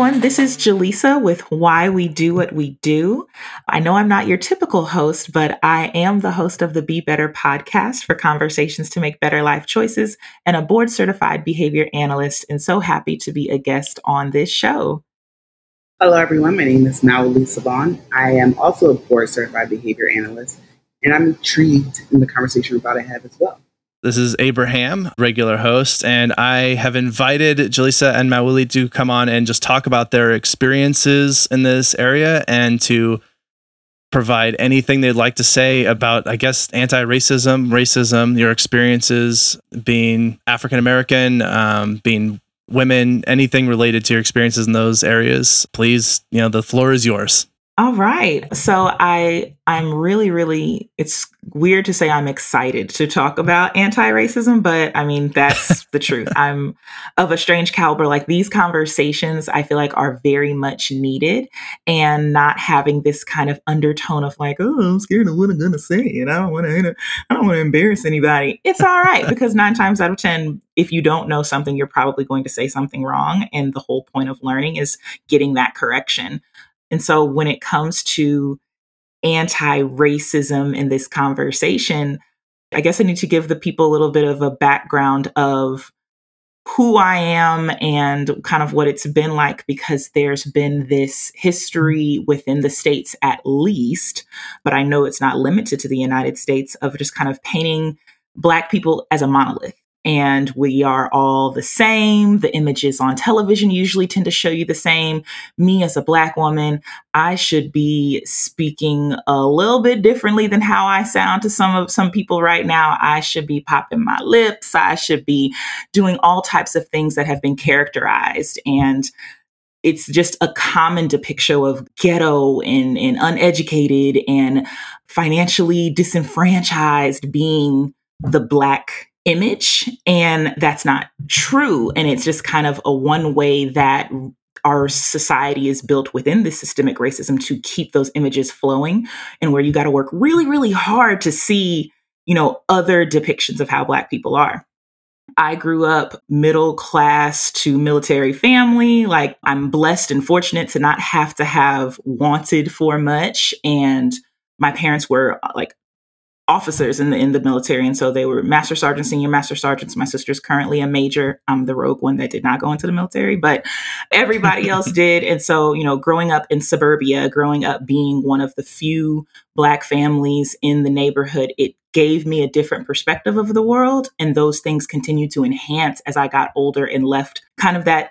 Everyone, this is Jaleesa with Why We Do What We Do. I know I'm not your typical host, but I am the host of the Be Better podcast for conversations to make better life choices and a board certified behavior analyst, and so happy to be a guest on this show. Hello everyone, my name is Mawuli Saban. I am also a board certified behavior analyst, and I'm intrigued in the conversation we're about to have as well. This is Abraham, regular host, and I have invited Jaleesa and Mawuli to come on and just talk about their experiences in this area and to provide anything they'd like to say about, I guess, anti racism, racism, your experiences being African American, um, being women, anything related to your experiences in those areas. Please, you know, the floor is yours. All right. So I I'm really really it's weird to say I'm excited to talk about anti-racism, but I mean that's the truth. I'm of a strange caliber like these conversations I feel like are very much needed and not having this kind of undertone of like, "Oh, I'm scared of what I'm going to say and I don't want to I don't want to embarrass anybody." It's all right because 9 times out of 10 if you don't know something, you're probably going to say something wrong and the whole point of learning is getting that correction. And so when it comes to anti racism in this conversation, I guess I need to give the people a little bit of a background of who I am and kind of what it's been like because there's been this history within the states, at least, but I know it's not limited to the United States, of just kind of painting Black people as a monolith and we are all the same. The images on television usually tend to show you the same. Me as a black woman, I should be speaking a little bit differently than how I sound to some of some people right now. I should be popping my lips. I should be doing all types of things that have been characterized and it's just a common depiction of ghetto and, and uneducated and financially disenfranchised being the black image and that's not true and it's just kind of a one way that our society is built within this systemic racism to keep those images flowing and where you got to work really really hard to see you know other depictions of how black people are I grew up middle class to military family. Like, I'm blessed and fortunate to not have to have wanted for much. And my parents were like officers in the in the military, and so they were master sergeants, senior master sergeants. My sister's currently a major. I'm the rogue one that did not go into the military, but everybody else did. And so, you know, growing up in suburbia, growing up being one of the few black families in the neighborhood, it gave me a different perspective of the world, and those things continued to enhance as I got older and left kind of that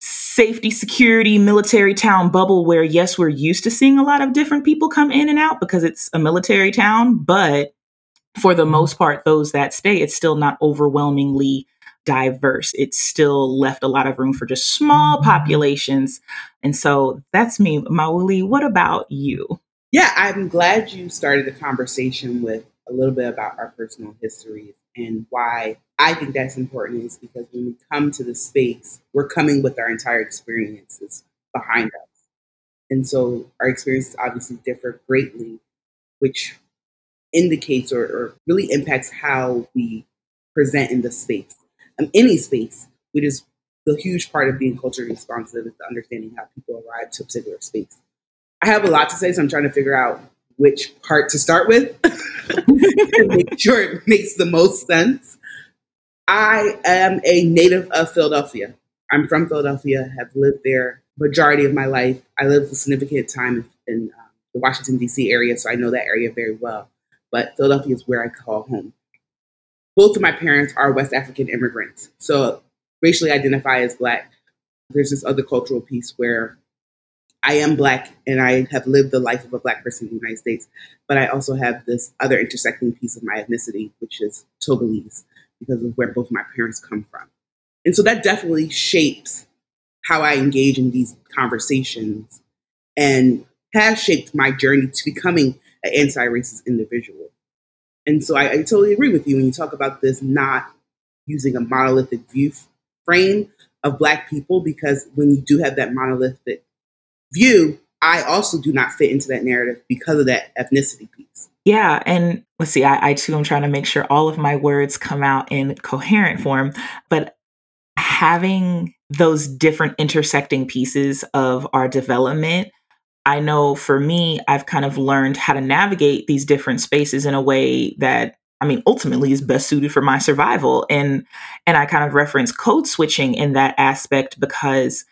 safety, security, military town bubble where, yes, we're used to seeing a lot of different people come in and out because it's a military town, but for the most part, those that stay, it's still not overwhelmingly diverse. It's still left a lot of room for just small populations. And so that's me. Mawuli, what about you? Yeah, I'm glad you started the conversation with a little bit about our personal histories and why I think that's important is because when we come to the space, we're coming with our entire experiences behind us. And so our experiences obviously differ greatly, which indicates or, or really impacts how we present in the space, um, any space, which is the huge part of being culturally responsive is the understanding how people arrive to a particular space. I have a lot to say, so I'm trying to figure out which part to start with to make sure it makes the most sense. I am a native of Philadelphia. I'm from Philadelphia, have lived there majority of my life. I lived a significant time in uh, the Washington, D.C. area, so I know that area very well but Philadelphia is where I call home. Both of my parents are West African immigrants, so racially identify as Black. There's this other cultural piece where I am Black and I have lived the life of a Black person in the United States, but I also have this other intersecting piece of my ethnicity, which is Togolese, because of where both my parents come from. And so that definitely shapes how I engage in these conversations and has shaped my journey to becoming an anti-racist individual. And so I, I totally agree with you when you talk about this not using a monolithic view frame of Black people, because when you do have that monolithic view, I also do not fit into that narrative because of that ethnicity piece. Yeah. And let's see, I, I too am trying to make sure all of my words come out in coherent form. But having those different intersecting pieces of our development I know for me, I've kind of learned how to navigate these different spaces in a way that I mean, ultimately is best suited for my survival. And and I kind of reference code switching in that aspect because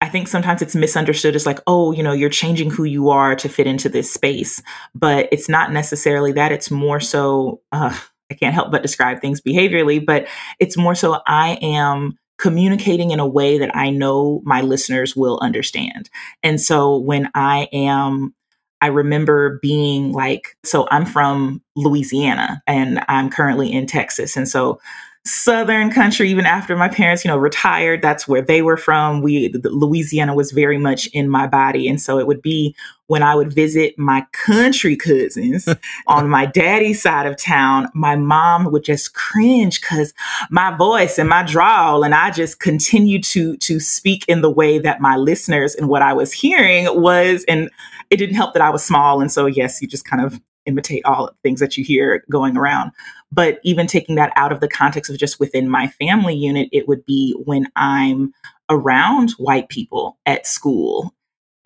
I think sometimes it's misunderstood as like, oh, you know, you're changing who you are to fit into this space. But it's not necessarily that. It's more so, uh, I can't help but describe things behaviorally, but it's more so I am communicating in a way that I know my listeners will understand. And so when I am I remember being like, so I'm from Louisiana and I'm currently in Texas. And so southern country even after my parents you know retired that's where they were from. We louisiana was very much in my body. And so it would be when i would visit my country cousins on my daddy's side of town my mom would just cringe because my voice and my drawl and i just continued to to speak in the way that my listeners and what i was hearing was and it didn't help that i was small. And so yes you just kind of imitate all things that you hear going around. But even taking that out of the context of just within my family unit, it would be when I'm around white people at school.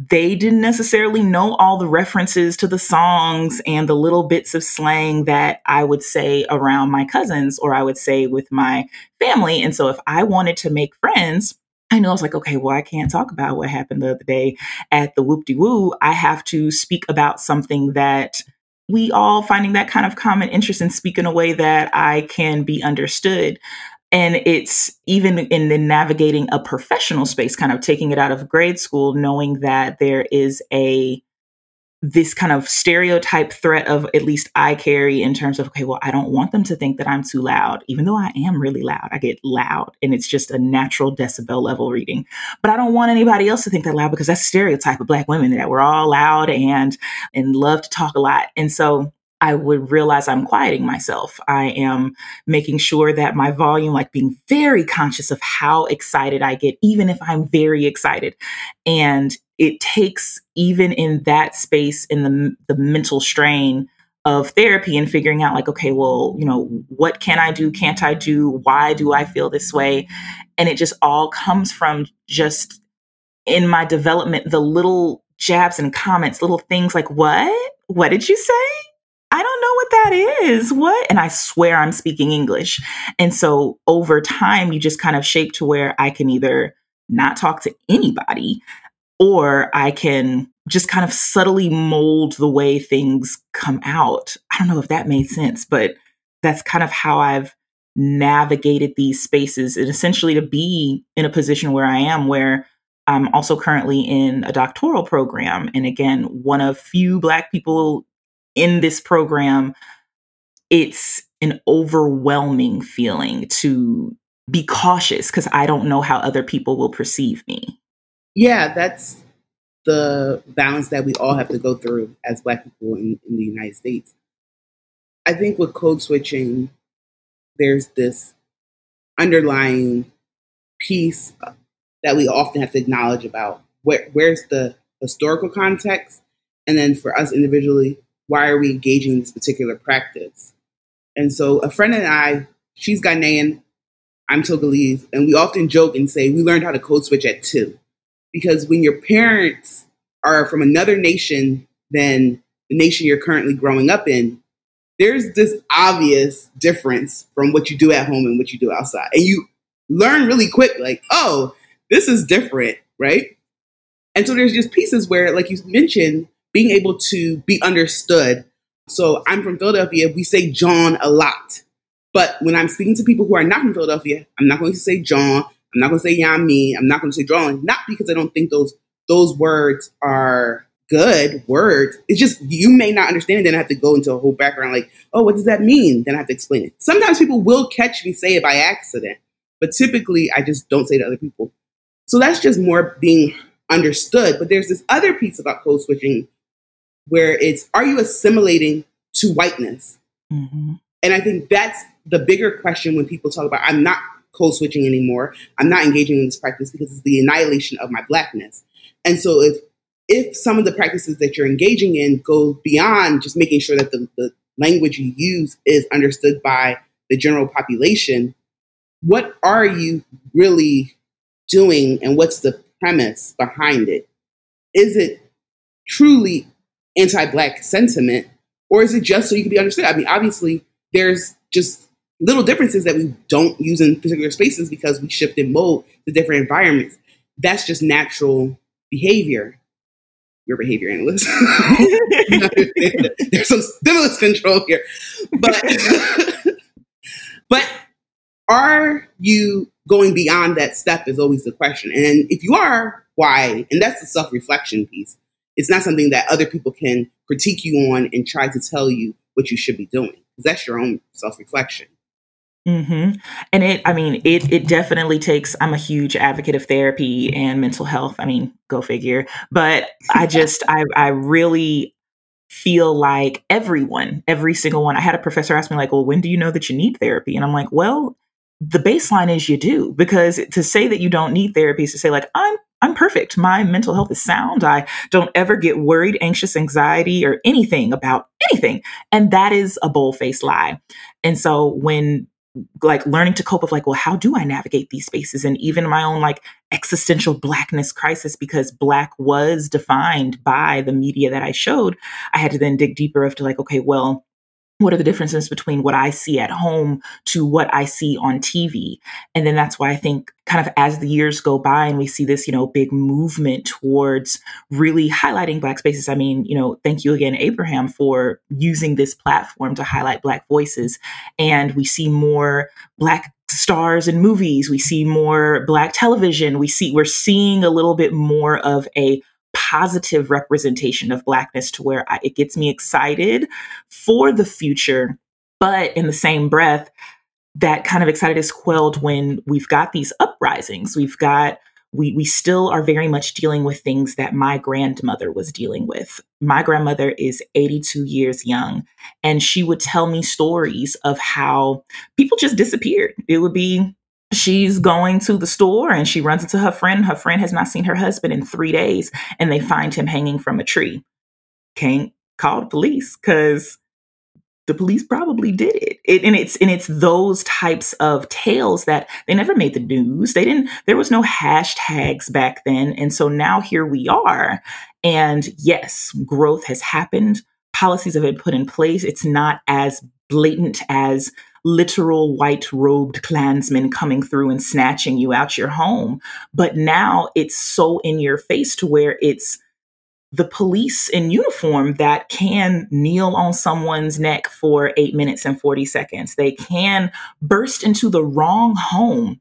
They didn't necessarily know all the references to the songs and the little bits of slang that I would say around my cousins or I would say with my family. And so if I wanted to make friends, I know I was like, okay, well, I can't talk about what happened the other day at the whoop de woo. I have to speak about something that we all finding that kind of common interest and speak in a way that I can be understood. And it's even in the navigating a professional space, kind of taking it out of grade school, knowing that there is a this kind of stereotype threat of at least I carry in terms of, okay, well, I don't want them to think that I'm too loud, even though I am really loud. I get loud and it's just a natural decibel level reading. But I don't want anybody else to think that loud because that's stereotype of black women that we're all loud and and love to talk a lot. And so I would realize I'm quieting myself. I am making sure that my volume, like being very conscious of how excited I get, even if I'm very excited. And it takes, even in that space, in the, the mental strain of therapy and figuring out, like, okay, well, you know, what can I do? Can't I do? Why do I feel this way? And it just all comes from just in my development, the little jabs and comments, little things like, what? What did you say? I don't know what that is. What? And I swear I'm speaking English. And so over time, you just kind of shape to where I can either not talk to anybody or I can just kind of subtly mold the way things come out. I don't know if that made sense, but that's kind of how I've navigated these spaces and essentially to be in a position where I am where I'm also currently in a doctoral program and again one of few black people in this program, it's an overwhelming feeling to be cautious because I don't know how other people will perceive me. Yeah, that's the balance that we all have to go through as Black people in, in the United States. I think with code switching, there's this underlying piece that we often have to acknowledge about where, where's the historical context, and then for us individually, why are we engaging in this particular practice? And so a friend and I, she's Ghanaian, I'm Togolese, and we often joke and say we learned how to code switch at two. Because when your parents are from another nation than the nation you're currently growing up in, there's this obvious difference from what you do at home and what you do outside. And you learn really quick, like, oh, this is different, right? And so there's just pieces where, like you mentioned, being able to be understood. So I'm from Philadelphia. We say jawn a lot. But when I'm speaking to people who are not from Philadelphia, I'm not going to say jawn. I'm not going to say Yami. I'm not going to say drawing. Not because I don't think those those words are good words. It's just you may not understand it. Then I have to go into a whole background like, oh, what does that mean? Then I have to explain it. Sometimes people will catch me say it by accident, but typically I just don't say to other people. So that's just more being understood. But there's this other piece about code switching where it's are you assimilating to whiteness? Mm-hmm. And I think that's the bigger question when people talk about I'm not code switching anymore. I'm not engaging in this practice because it's the annihilation of my blackness. And so if if some of the practices that you're engaging in go beyond just making sure that the, the language you use is understood by the general population, what are you really doing and what's the premise behind it? Is it truly anti-black sentiment, or is it just so you can be understood? I mean, obviously, there's just little differences that we don't use in particular spaces because we shift in mode to different environments. That's just natural behavior. Your behavior analyst. There's some stimulus control here, but but are you going beyond that step? Is always the question, and if you are, why? And that's the self reflection piece. It's not something that other people can critique you on and try to tell you what you should be doing because that's your own self reflection. Mm-hmm. And it, I mean, it it definitely takes. I'm a huge advocate of therapy and mental health. I mean, go figure. But I just, I, I really feel like everyone, every single one. I had a professor ask me like, "Well, when do you know that you need therapy?" And I'm like, "Well, the baseline is you do because to say that you don't need therapy is to say like I'm I'm perfect. My mental health is sound. I don't ever get worried, anxious, anxiety, or anything about anything. And that is a bold faced lie. And so when like learning to cope with like well how do i navigate these spaces and even my own like existential blackness crisis? Because black was defined by the media that i showed. I had to then dig deeper of to like okay well what are the differences between what I see at home to what I see on TV? And then that's why I think kind of as the years go by and we see this, you know, big movement towards really highlighting Black spaces. I mean, you know, thank you again, Abraham, for using this platform to highlight Black voices. And we see more Black stars in movies. We see more Black television. We see, we're seeing a little bit more of a positive representation of blackness to where I, it gets me excited for the future but in the same breath that kind of excited is quelled when we've got these uprisings we've got we we still are very much dealing with things that my grandmother was dealing with. My grandmother is 82 years young and she would tell me stories of how people just disappeared. It would be she's going to the store and she runs into her friend. Her friend has not seen her husband in three days and they find him hanging from a tree. Can't call the police because the police probably did it. it. and it's and it's those types of tales that they never made the news they didn't there was no hashtags back then and so now here we are and yes growth has happened policies have been put in place it's not as blatant as literal white robed Klansmen coming through and snatching you out your home. But now it's so in your face to where it's the police in uniform that can kneel on someone's neck for eight minutes and 40 seconds. They can burst into the wrong home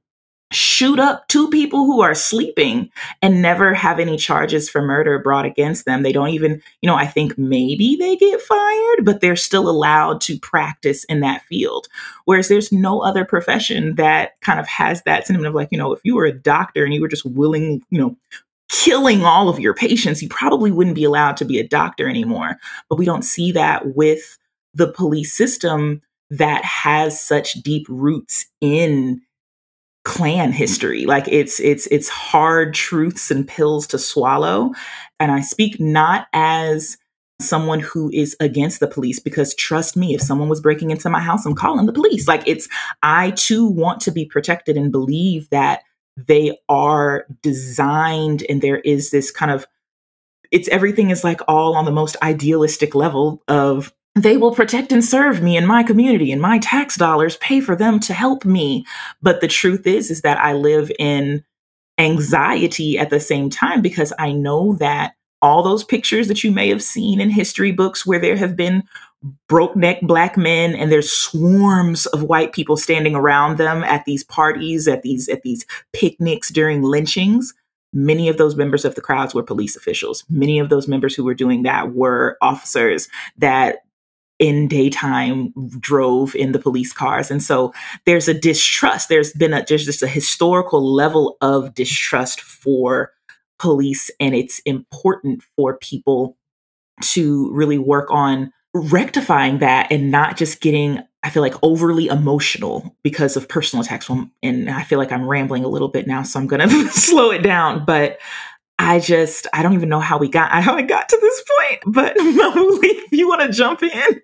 shoot up two people who are sleeping and never have any charges for murder brought against them. They don't even, you know, I think maybe they get fired, but they're still allowed to practice in that field. Whereas there's no other profession that kind of has that sentiment of like, you know, if you were a doctor and you were just willing, you know, killing all of your patients, you probably wouldn't be allowed to be a doctor anymore. But we don't see that with the police system that has such deep roots in Klan history. Like it's it's it's hard truths and pills to swallow. And I speak not as someone who is against the police because trust me if someone was breaking into my house i'm calling the police like it's i too want to be protected and believe that they are designed and there is this kind of it's everything is like all on the most idealistic level of they will protect and serve me and my community and my tax dollars pay for them to help me. But the truth is is that i live in anxiety at the same time because i know that all those pictures that you may have seen in history books where there have been broke neck black men and there's swarms of white people standing around them at these parties at these at these picnics during lynchings many of those members of the crowds were police officials. Many of those members who were doing that were officers that in daytime drove in the police cars. And so there's a distrust. There's been a there's just a historical level of distrust for police and it's important for people to really work on rectifying that and not just getting i feel like overly emotional because of personal attacks. And i feel like i'm rambling a little bit now so i'm going to slow it down. But I just I don't even know how we got how I got to this point, but if you want to jump in.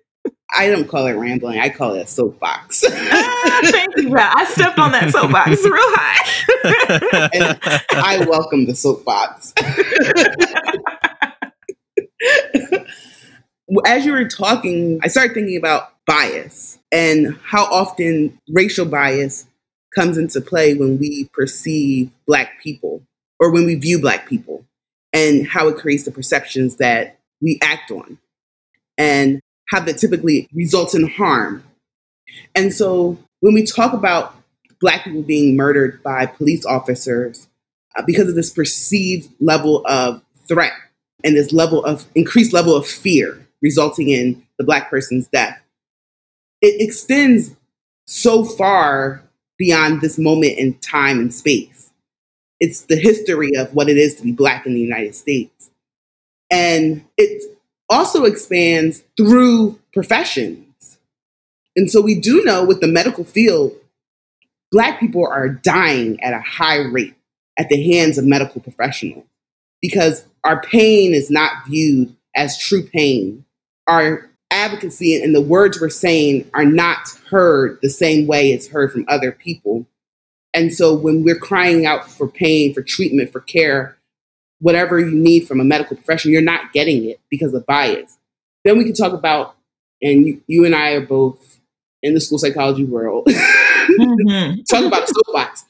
I don't call it rambling. I call it a soapbox. ah, thank you. I stepped on that soapbox real high. and I welcome the soapbox. As you were talking, I started thinking about bias and how often racial bias comes into play when we perceive Black people or when we view Black people and how it creates the perceptions that we act on and how that typically results in harm. And so when we talk about Black people being murdered by police officers uh, because of this perceived level of threat and this level of increased level of fear resulting in the Black person's death, it extends so far beyond this moment in time and space. It's the history of what it is to be Black in the United States. And it also expands through professions. And so we do know with the medical field, Black people are dying at a high rate at the hands of medical professionals because our pain is not viewed as true pain. Our advocacy and the words we're saying are not heard the same way it's heard from other people. And so when we're crying out for pain, for treatment, for care, whatever you need from a medical profession, you're not getting it because of bias. Then we can talk about, and you, you and I are both in the school psychology world, mm-hmm. talk about soapbox.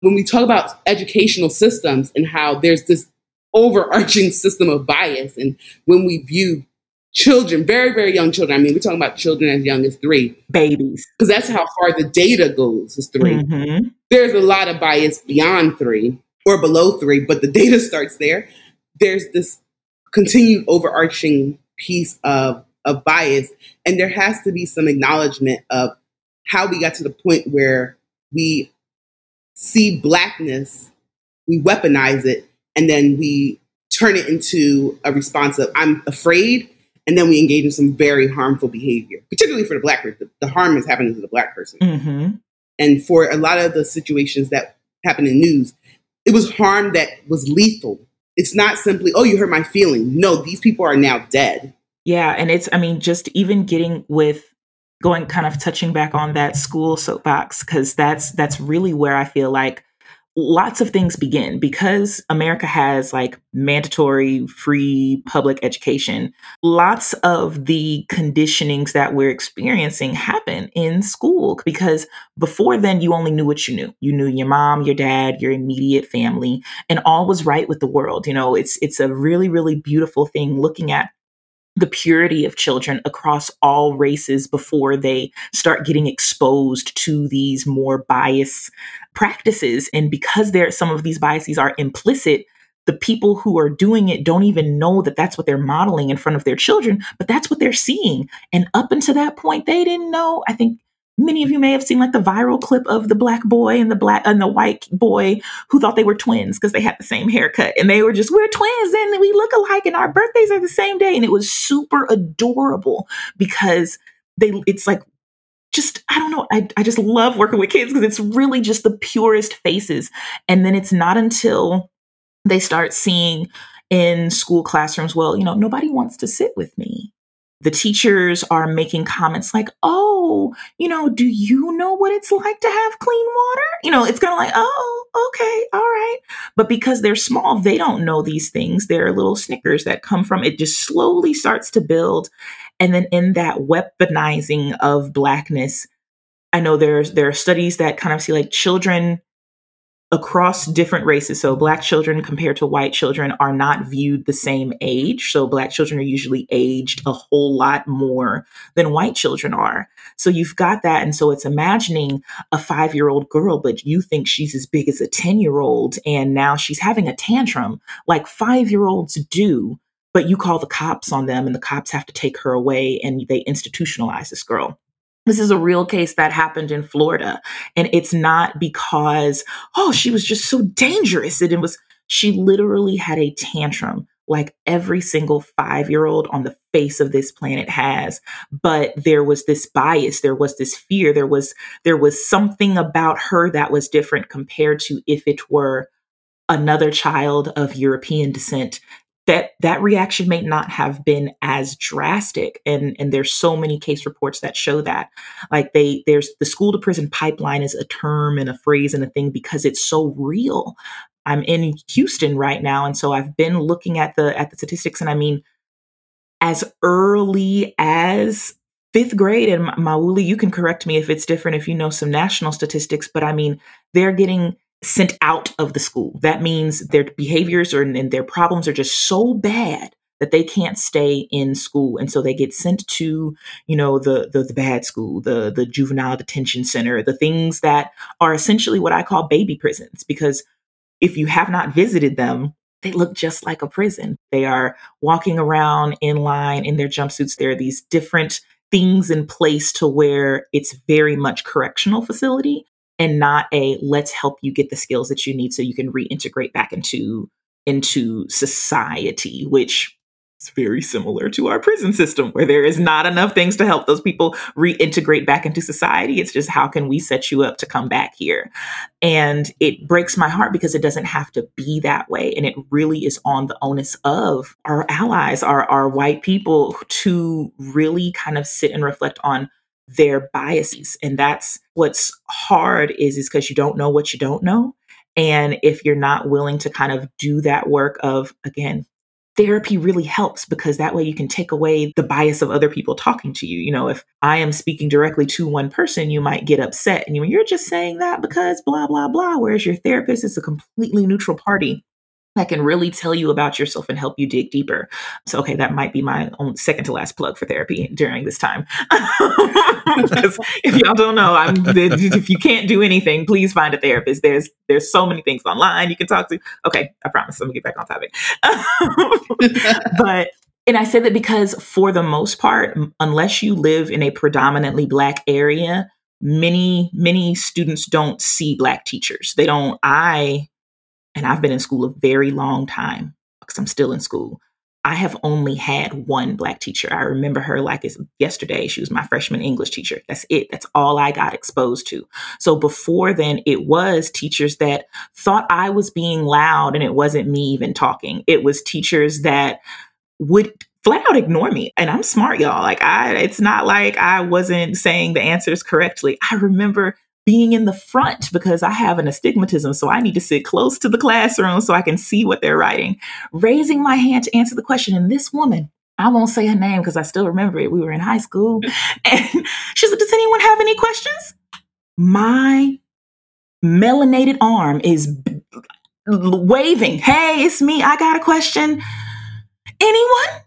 When we talk about educational systems and how there's this overarching system of bias, and when we view children, very, very young children. I mean, we're talking about children as young as three. Babies. Because that's how far the data goes, is 3 mm-hmm. There's a lot of bias beyond three or below three, but the data starts there. There's this continued overarching piece of, of bias, and there has to be some acknowledgement of how we got to the point where we see blackness, we weaponize it, and then we turn it into a response of I'm afraid and then we engage in some very harmful behavior, particularly for the black person. The harm is happening to the black person. Mm-hmm. And for a lot of the situations that happen in news, it was harm that was lethal. It's not simply, oh, you hurt my feeling. No, these people are now dead. Yeah. And it's, I mean, just even getting with going kind of touching back on that school soapbox, because that's that's really where I feel like lots of things begin because America has like mandatory free public education. Lots of the conditionings that we're experiencing happen in school because before then you only knew what you knew. You knew your mom, your dad, your immediate family and all was right with the world. You know, it's it's a really really beautiful thing looking at the purity of children across all races before they start getting exposed to these more bias practices. And because there some of these biases are implicit, the people who are doing it don't even know that that's what they're modeling in front of their children, but that's what they're seeing. And up until that point, they didn't know. I think many of you may have seen like the viral clip of the black boy and the black and the white boy who thought they were twins because they had the same haircut. And they were just we're twins and we look alike and our birthdays are the same day. And it was super adorable because they it's like just i don't know i, I just love working with kids because it's really just the purest faces. And then it's not until they start seeing in school classrooms well you know nobody wants to sit with me the teachers are making comments like, oh, you know, do you know what it's like to have clean water? You know, it's kind of like, oh, okay, all right. But because they're small, they don't know these things. They're little snickers that come from it, just slowly starts to build. And then in that weaponizing of blackness, I know there's there are studies that kind of see like children across different races. So, black children compared to white children are not viewed the same age. So, black children are usually aged a whole lot more than white children are. So, you've got that. And so, it's imagining a five year old girl, but you think she's as big as a 10 year old. And now she's having a tantrum like five year olds do. But you call the cops on them, and the cops have to take her away, and they institutionalize this girl. This is a real case that happened in Florida. And it's not because, oh, she was just so dangerous. It was, she literally had a tantrum like every single five year old on the face of this planet has but there was this bias there was this fear there was there was something about her that was different compared to if it were another child of european descent that that reaction may not have been as drastic and and there's so many case reports that show that. Like they there's the school to prison pipeline is a term and a phrase and a thing because it's so real. I'm in houston right now and so i've been looking at the at the statistics and i mean as early as fifth grade and Mawuli, you can correct me if it's different if you know some national statistics but i mean they're getting sent out of the school. That means their behaviors or and their problems are just so bad that they can't stay in school. And so they get sent to you know the, the the, bad school the the juvenile detention center the things that are essentially what i call baby prisons. Because if you have not visited them they look just like a prison. They are walking around in line in their jumpsuits. There are these different things in place to where it's very much correctional facility and not a let's help you get the skills that you need so you can reintegrate back into into society which is very similar to our prison system where there is not enough things to help those people reintegrate back into society. It's just how can we set you up to come back here? And it breaks my heart because it doesn't have to be that way and it really is on the onus of our allies our our white people to really kind of sit and reflect on their biases and that's what's hard is is because you don't know what you don't know and if you're not willing to kind of do that work of again therapy really helps because that way you can take away the bias of other people talking to you you know if i am speaking directly to one person you might get upset and you, you're just saying that because blah blah blah whereas your therapist is a completely neutral party that can really tell you about yourself and help you dig deeper. So, okay, that might be my own second to last plug for therapy during this time. if y'all don't know, I'm if you can't do anything, please find a therapist. There's there's so many things online you can talk to. Okay, I promise. Let me get back on topic. but and I say that because for the most part, unless you live in a predominantly black area, many many students don't see black teachers. They don't. I and I've been in school a very long time because I'm still in school. I have only had one black teacher. I remember her like it's yesterday. She was my freshman English teacher. That's it. That's all I got exposed to. So before then, it was teachers that thought I was being loud and it wasn't me even talking. It was teachers that would flat out ignore me. And I'm smart, y'all. Like I it's not like I wasn't saying the answers correctly. I remember being in the front because I have an astigmatism. So I need to sit close to the classroom so I can see what they're writing. Raising my hand to answer the question. And this woman, I won't say her name because I still remember it. We were in high school. And she said, Does anyone have any questions? My melanated arm is b- waving. Hey, it's me. I got a question. Anyone?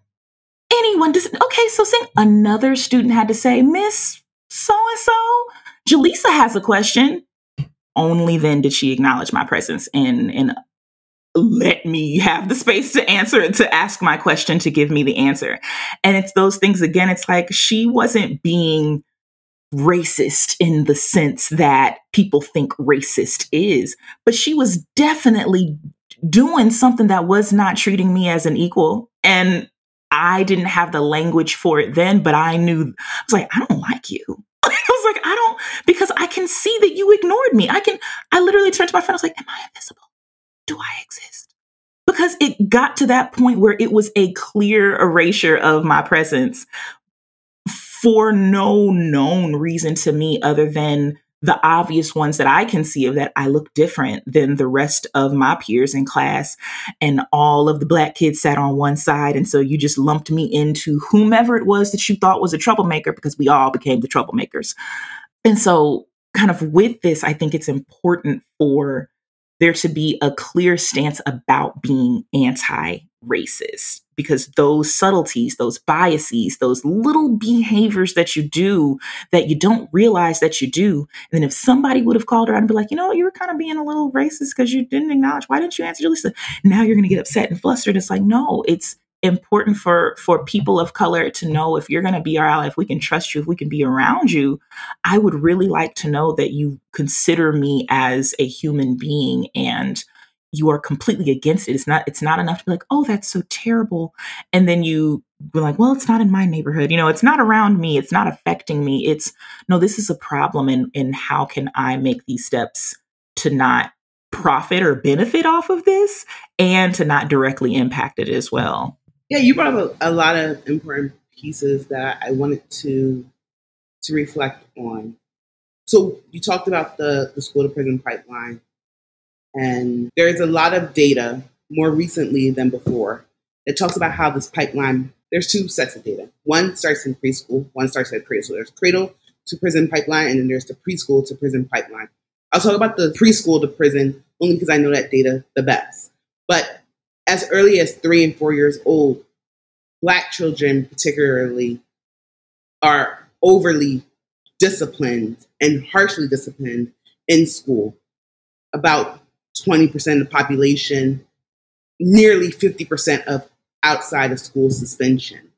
Anyone? Does, okay, so sing. Another student had to say, Miss so and so Jaleesa has a question. Only then did she acknowledge my presence and and let me have the space to answer to ask my question to give me the answer. And it's those things again, it's like she wasn't being racist in the sense that people think racist is, but she was definitely doing something that was not treating me as an equal. And I didn't have the language for it then, but I knew I was like, I don't like you. I was like, I don't, because I can see that you ignored me. I can, I literally turned to my friend. I was like, Am I invisible? Do I exist? Because it got to that point where it was a clear erasure of my presence for no known reason to me other than the obvious ones that I can see of that I look different than the rest of my peers in class. And all of the black kids sat on one side. And so you just lumped me into whomever it was that you thought was a troublemaker because we all became the troublemakers. And so, kind of with this, I think it's important for there to be a clear stance about being anti racist because those subtleties, those biases, those little behaviors that you do that you don't realize that you do. And then if somebody would have called her out and be like, you know, you were kind of being a little racist because you didn't acknowledge, why didn't you answer Lisa? Now you're going to get upset and flustered. It's like, no, it's important for for people of color to know if you're going to be our ally if we can trust you if we can be around you i would really like to know that you consider me as a human being and you are completely against it. It's not it's not enough to be like, oh, that's so terrible. And then you were like, well, it's not in my neighborhood. You know, it's not around me. It's not affecting me. It's no, this is a problem and and how can I make these steps to not profit or benefit off of this and to not directly impact it as well. Yeah, you brought up a, a lot of important pieces that I wanted to to reflect on. So you talked about the, the school to prison pipeline, and there's a lot of data more recently than before that talks about how this pipeline. There's two sets of data. One starts in preschool, one starts at cradle. So there's cradle to prison pipeline, and then there's the preschool to prison pipeline. I'll talk about the preschool to prison only because I know that data the best. But as early as three and four years old, Black children, particularly, are overly disciplined and harshly disciplined in school. About 20% of the population, nearly 50% of outside of school suspension.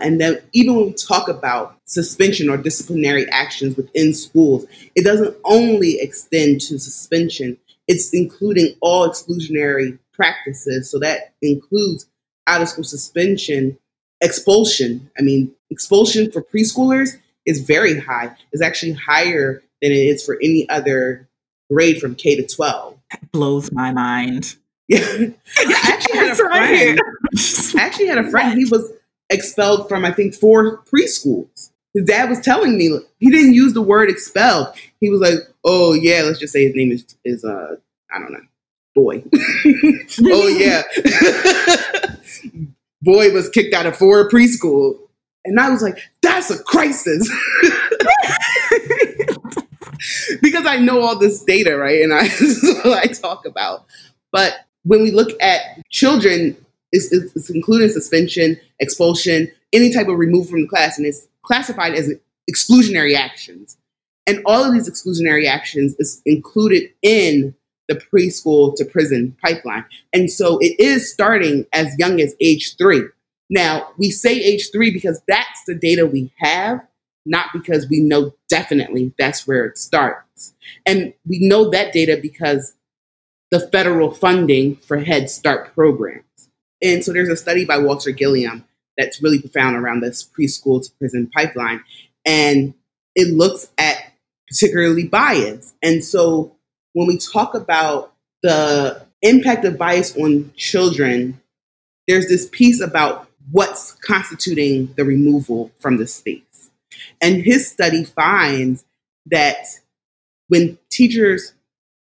And then, even when we talk about suspension or disciplinary actions within schools, it doesn't only extend to suspension, it's including all exclusionary practices. So that includes out of school suspension, expulsion. I mean, expulsion for preschoolers is very high, it's actually higher than it is for any other grade from K to 12. Blows my mind. Yeah. I actually had a friend. I actually had a friend. He was expelled from I think four preschools. His dad was telling me he didn't use the word expelled. He was like, "Oh yeah, let's just say his name is is uh I don't know, boy. oh yeah, boy was kicked out of four preschool." And I was like, "That's a crisis." Because I know all this data, right? And I I talk about. But when we look at children it's, it's, including suspension, expulsion, any type of removal from the class, and it's classified as exclusionary actions. And all of these exclusionary actions is included in the preschool to prison pipeline. And so it is starting as young as age three. Now, we say age three because that's the data we have, not because we know definitely that's where it starts. And we know that data because the federal funding for Head Start programs. And so there's a study by Walter Gilliam that's really profound around this preschool to prison pipeline. And it looks at particularly bias. And so when we talk about the impact of bias on children, there's this piece about what's constituting the removal from the space. And his study finds that when teachers,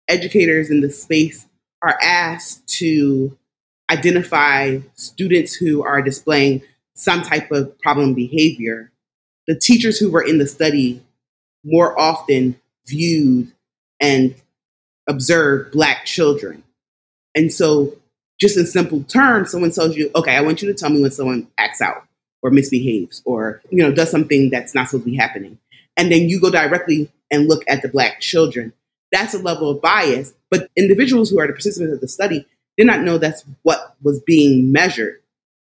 educators in the space are asked to identify students who are displaying some type of problem behavior, the teachers who were in the study more often viewed and observed Black children. And so, just in simple terms, someone tells you, okay, I want you to tell me when someone acts out or misbehaves or you know does something that's not supposed to be happening and then you go directly and look at the black children that's a level of bias but individuals who are the participants of the study did not know that's what was being measured.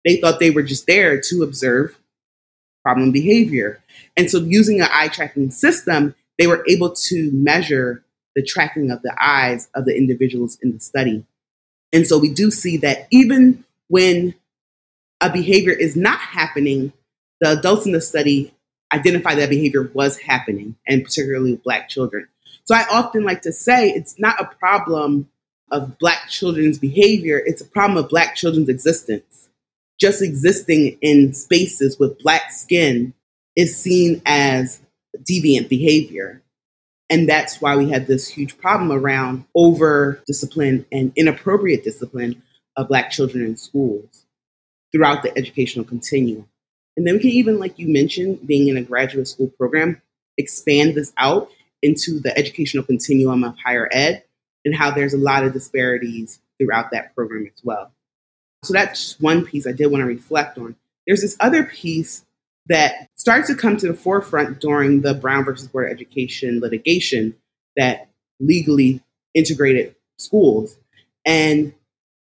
They thought they were just there to observe problem behavior. And so, using an eye tracking system, they were able to measure the tracking of the eyes of the individuals in the study. And so, we do see that even when a behavior is not happening, the adults in the study identify that behavior was happening, and particularly with Black children. So, I often like to say it's not a problem of Black children's behavior, it's a problem of Black children's existence. Just existing in spaces with Black skin is seen as deviant behavior. And that's why we have this huge problem around over discipline and inappropriate discipline of Black children in schools throughout the educational continuum. And then we can even, like you mentioned, being in a graduate school program, expand this out into the educational continuum of higher ed and how there's a lot of disparities throughout that program as well. So that's one piece I did want to reflect on. There's this other piece that starts to come to the forefront during the Brown versus Board of Education litigation that legally integrated schools. And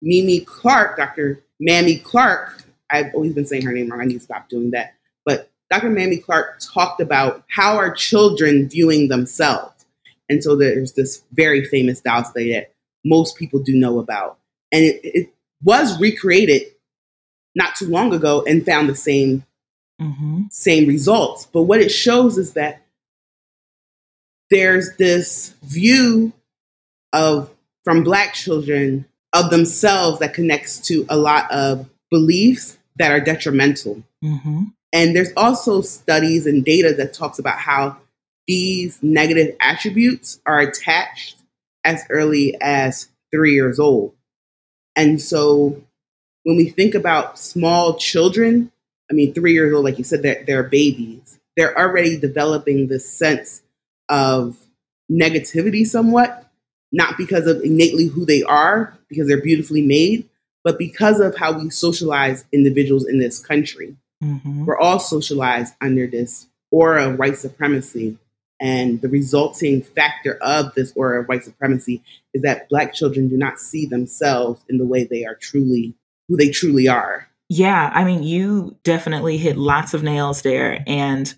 Mimi Clark, Dr. Mamie Clark, I've always been saying her name wrong. I need to stop doing that. But Dr. Mamie Clark talked about how are children viewing themselves? And so there's this very famous doll study that most people do know about. And it, it was recreated not too long ago and found the same mm-hmm. same results. But what it shows is that there's this view of from Black children of themselves that connects to a lot of beliefs that are detrimental. Mm-hmm. And there's also studies and data that talks about how these negative attributes are attached as early as three years old. And so when we think about small children, I mean, three years old, like you said, they're, they're babies. They're already developing this sense of negativity somewhat, not because of innately who they are, because they're beautifully made, but because of how we socialize individuals in this country. Mm-hmm. We're all socialized under this aura of white supremacy. And the resulting factor of this aura of white supremacy is that Black children do not see themselves in the way they are truly, who they truly are. Yeah, I mean, you definitely hit lots of nails there. And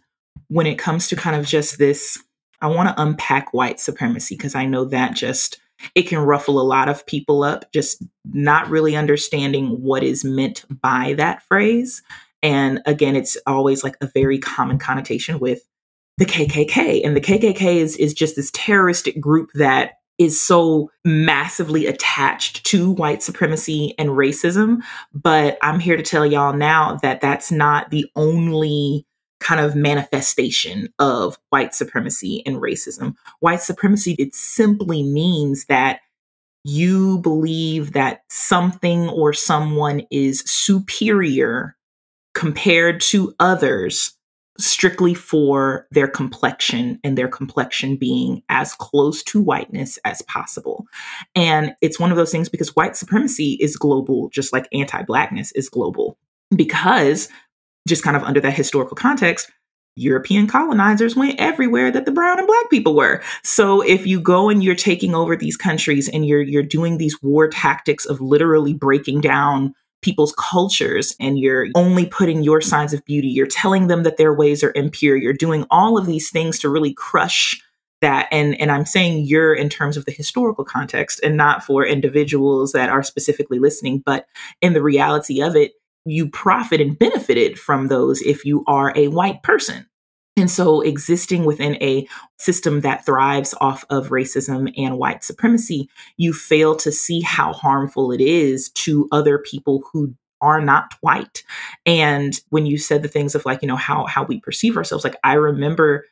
when it comes to kind of just this, I want to unpack white supremacy because I know that just it can ruffle a lot of people up, just not really understanding what is meant by that phrase. And again, it's always like a very common connotation with the KKK. And the KKK is, is just this terroristic group that is so massively attached to white supremacy and racism. But I'm here to tell y'all now that that's not the only kind of manifestation of white supremacy and racism. White supremacy, it simply means that you believe that something or someone is superior compared to others strictly for their complexion and their complexion being as close to whiteness as possible. And it's one of those things because white supremacy is global, just like anti blackness is global. Because, just kind of under that historical context, European colonizers went everywhere that the brown and black people were. So if you go and you're taking over these countries and you're you're doing these war tactics of literally breaking down people's cultures and you're only putting your signs of beauty, you're telling them that their ways are impure, you're doing all of these things to really crush that and and I'm saying you're in terms of the historical context and not for individuals that are specifically listening, but in the reality of it, you profit and benefited from those if you are a white person. And so, existing within a system that thrives off of racism and white supremacy, you fail to see how harmful it is to other people who are not white. And when you said the things of like, you know, how how we perceive ourselves, like I remember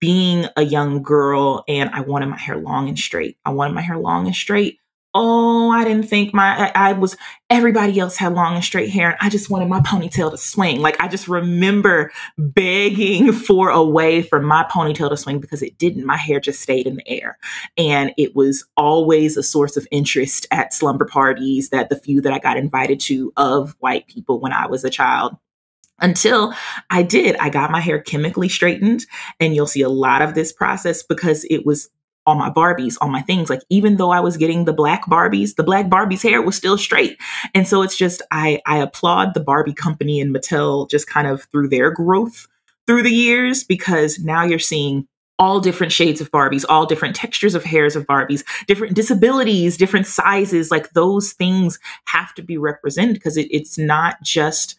being a young girl and I wanted my hair long and straight. I wanted my hair long and straight oh, I didn't think my, I, I, was, everybody else had long and straight hair. And I just wanted my ponytail to swing. Like I just remember begging for a way for my ponytail to swing because it didn't. My hair just stayed in the air. And it was always a source of interest at slumber parties that the few that I got invited to of white people when I was a child until I did. I got my hair chemically straightened, and you'll see a lot of this process because it was all my Barbies, all my things. Like even though I was getting the black Barbies, the black Barbie's hair was still straight. And so it's just I I applaud the Barbie company and Mattel just kind of through their growth through the years because now you're seeing all different shades of Barbies, all different textures of hairs of Barbies, different disabilities, different sizes. Like those things have to be represented because it, it's not just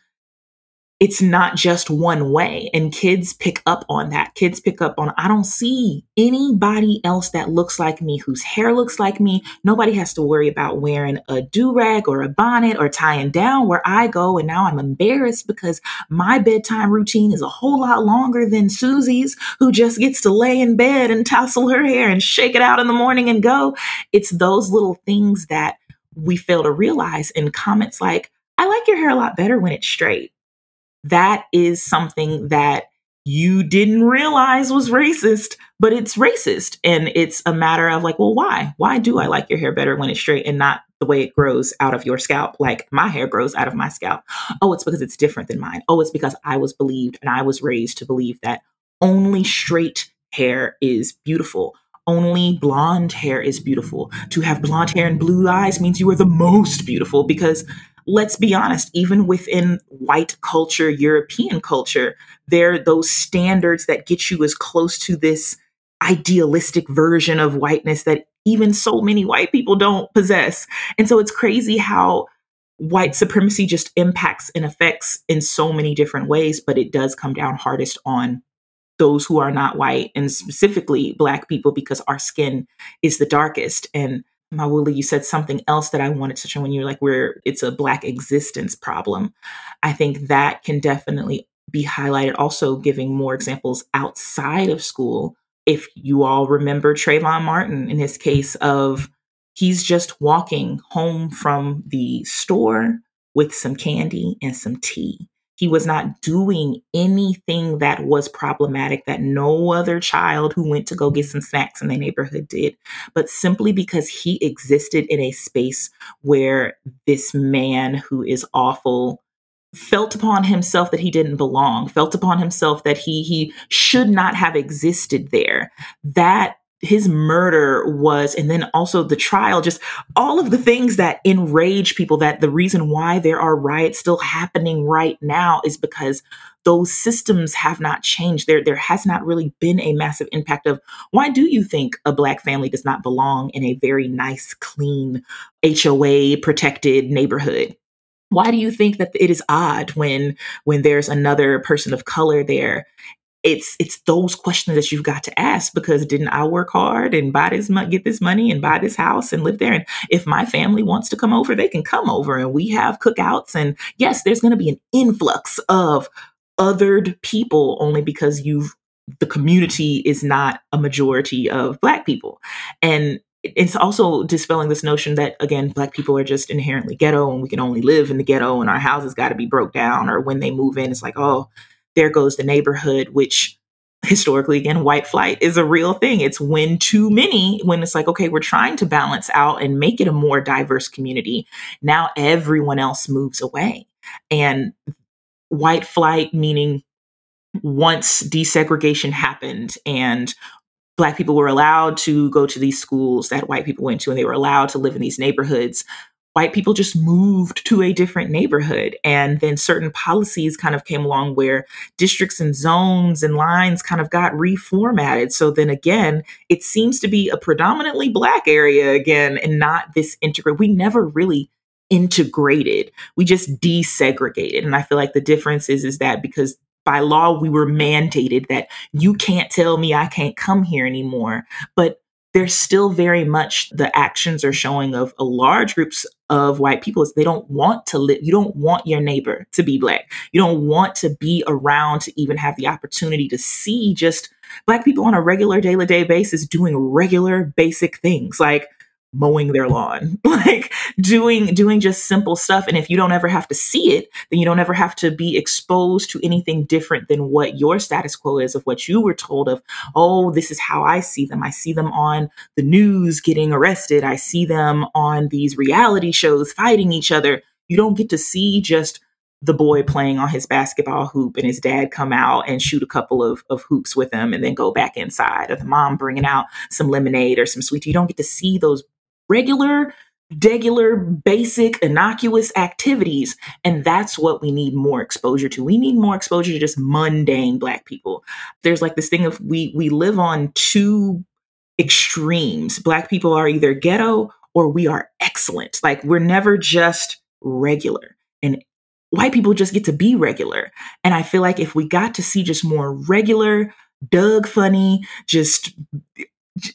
it's not just one way. And kids pick up on that. Kids pick up on, I don't see anybody else that looks like me, whose hair looks like me. Nobody has to worry about wearing a do rag or a bonnet or tying down where I go. And now I'm embarrassed because my bedtime routine is a whole lot longer than Susie's, who just gets to lay in bed and tousle her hair and shake it out in the morning and go. It's those little things that we fail to realize in comments like, I like your hair a lot better when it's straight that is something that you didn't realize was racist, but it's racist. And it's a matter of like, well, why? Why do I like your hair better when it's straight and not the way it grows out of your scalp, like my hair grows out of my scalp? Oh, it's because it's different than mine. Oh, it's because I was believed and I was raised to believe that only straight hair is beautiful. Only blonde hair is beautiful. To have blonde hair and blue eyes means you are the most beautiful because let's be honest, even within white culture, European culture, there are those standards that get you as close to this idealistic version of whiteness that even so many white people don't possess. And so it's crazy how white supremacy just impacts and affects in so many different ways, but it does come down hardest on those who are not white and specifically black people because our skin is the darkest and Mawuli, you said something else that I wanted to show when you were like, where it's a Black existence problem. I think that can definitely be highlighted, also giving more examples outside of school. If you all remember Trayvon Martin in his case of he's just walking home from the store with some candy and some tea. He was not doing anything that was problematic that no other child who went to go get some snacks in the neighborhood did, but simply because he existed in a space where this man who is awful felt upon himself that he didn't belong, felt upon himself that he he should not have existed there. That his murder was and then also the trial just all of the things that enrage people that the reason why there are riots still happening right now is because those systems have not changed. There there has not really been a massive impact of why do you think a black family does not belong in a very nice clean HOA protected neighborhood? Why do you think that it is odd when when there's another person of color there it's it's those questions that you've got to ask because didn't I work hard and buy this money, get this money and buy this house and live there? And if my family wants to come over, they can come over and we have cookouts. And yes, there's going to be an influx of othered people only because you've the community is not a majority of black people. And it's also dispelling this notion that again black people are just inherently ghetto and we can only live in the ghetto and our houses got to be broke down or when they move in it's like oh there goes the neighborhood, which historically again white flight is a real thing. It's when too many when it's like okay we're trying to balance out and make it a more diverse community. Now everyone else moves away. And white flight meaning once desegregation happened and black people were allowed to go to these schools that white people went to and they were allowed to live in these neighborhoods white people just moved to a different neighborhood. And then certain policies kind of came along where districts and zones and lines kind of got reformatted. So then again, it seems to be a predominantly black area again and not this integrated. We never really integrated. We just desegregated. And I feel like the difference is, is that because by law we were mandated that you can't tell me I can't come here anymore. But there's still very much the actions are showing of large groups of white people is they don't want to live you don't want your neighbor to be black. You don't want to be around to even have the opportunity to see just black people on a regular day-to-day basis doing regular basic things. Like mowing their lawn like doing doing just simple stuff. And if you don't ever have to see it then you don't ever have to be exposed to anything different than what your status quo is of what you were told of oh this is how i see them. I see them on the news getting arrested. I see them on these reality shows fighting each other. You don't get to see just the boy playing on his basketball hoop and his dad come out and shoot a couple of, of hoops with him and then go back inside or the mom bringing out some lemonade or some sweet you don't get to see those regular, regular, basic, innocuous activities. And that's what we need more exposure to. We need more exposure to just mundane Black people. There's like this thing of we we live on two extremes. Black people are either ghetto or we are excellent. Like we're never just regular. And white people just get to be regular. And I feel like if we got to see just more regular, Doug Funnie, just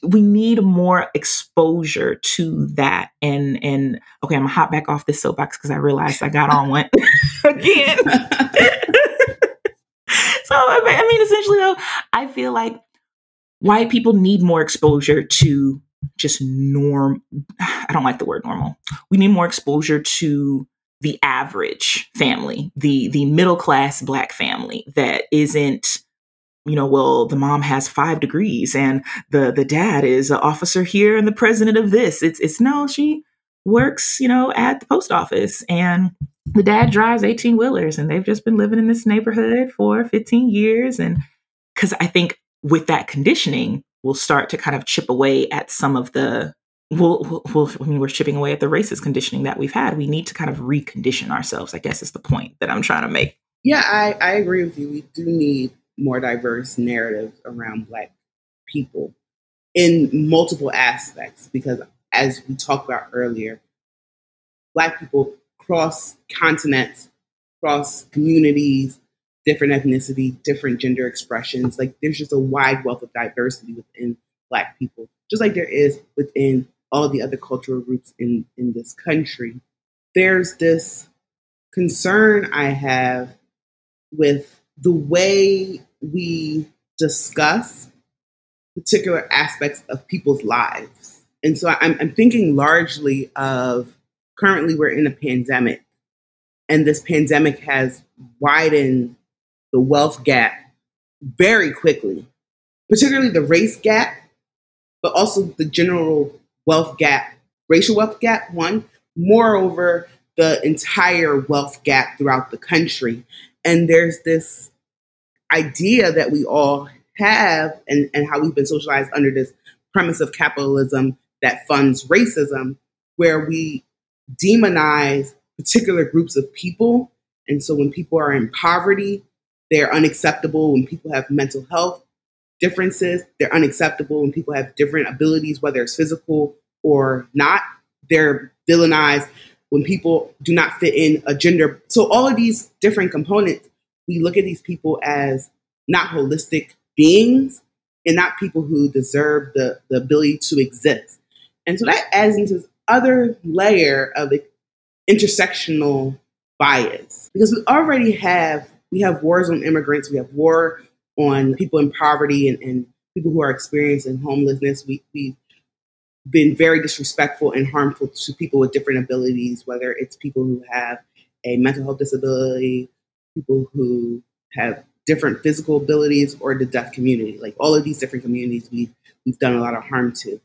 we need more exposure to that. And and okay i'm gonna hop back off this soapbox because i realized i got on one again. So i mean essentially though i feel like white people need more exposure to just norm i don't like the word normal. We need more exposure to the average family the the middle class black family that isn't you know, well, the mom has five degrees and the the dad is an officer here and the president of this. It's it's no, she works, you know, at the post office and the dad drives 18 wheelers and they've just been living in this neighborhood for 15 years. And because I think with that conditioning, we'll start to kind of chip away at some of the We'll, we'll, I mean, we're chipping away at the racist conditioning that we've had. We need to kind of recondition ourselves, I guess is the point that I'm trying to make. Yeah, I, I agree with you. We do need more diverse narratives around Black people in multiple aspects because, as we talked about earlier, Black people cross continents, cross communities, different ethnicity, different gender expressions. Like there's just a wide wealth of diversity within Black people, just like there is within all the other cultural groups in, in this country, there's this concern I have with the way we discuss particular aspects of people's lives. And so I'm, I'm thinking largely of currently we're in a pandemic, and this pandemic has widened the wealth gap very quickly, particularly the race gap, but also the general wealth gap, racial wealth gap, one. Moreover, the entire wealth gap throughout the country. And there's this idea that we all have and, and how we've been socialized under this premise of capitalism that funds racism, where we demonize particular groups of people. And so when people are in poverty, they're unacceptable. When people have mental health differences, they're unacceptable. When people have different abilities, whether it's physical or not, they're villainized. When people do not fit in a gender. So all of these different components, we look at these people as not holistic beings and not people who deserve the, the ability to exist. And so that adds into this other layer of intersectional bias because we already have we have wars on immigrants, we have war on people in poverty and, and people who are experiencing homelessness. We, we've been very disrespectful and harmful to people with different abilities, whether it's people who have a mental health disability, people who have different physical abilities, or the deaf community. Like all of these different communities, we've we've done a lot of harm to.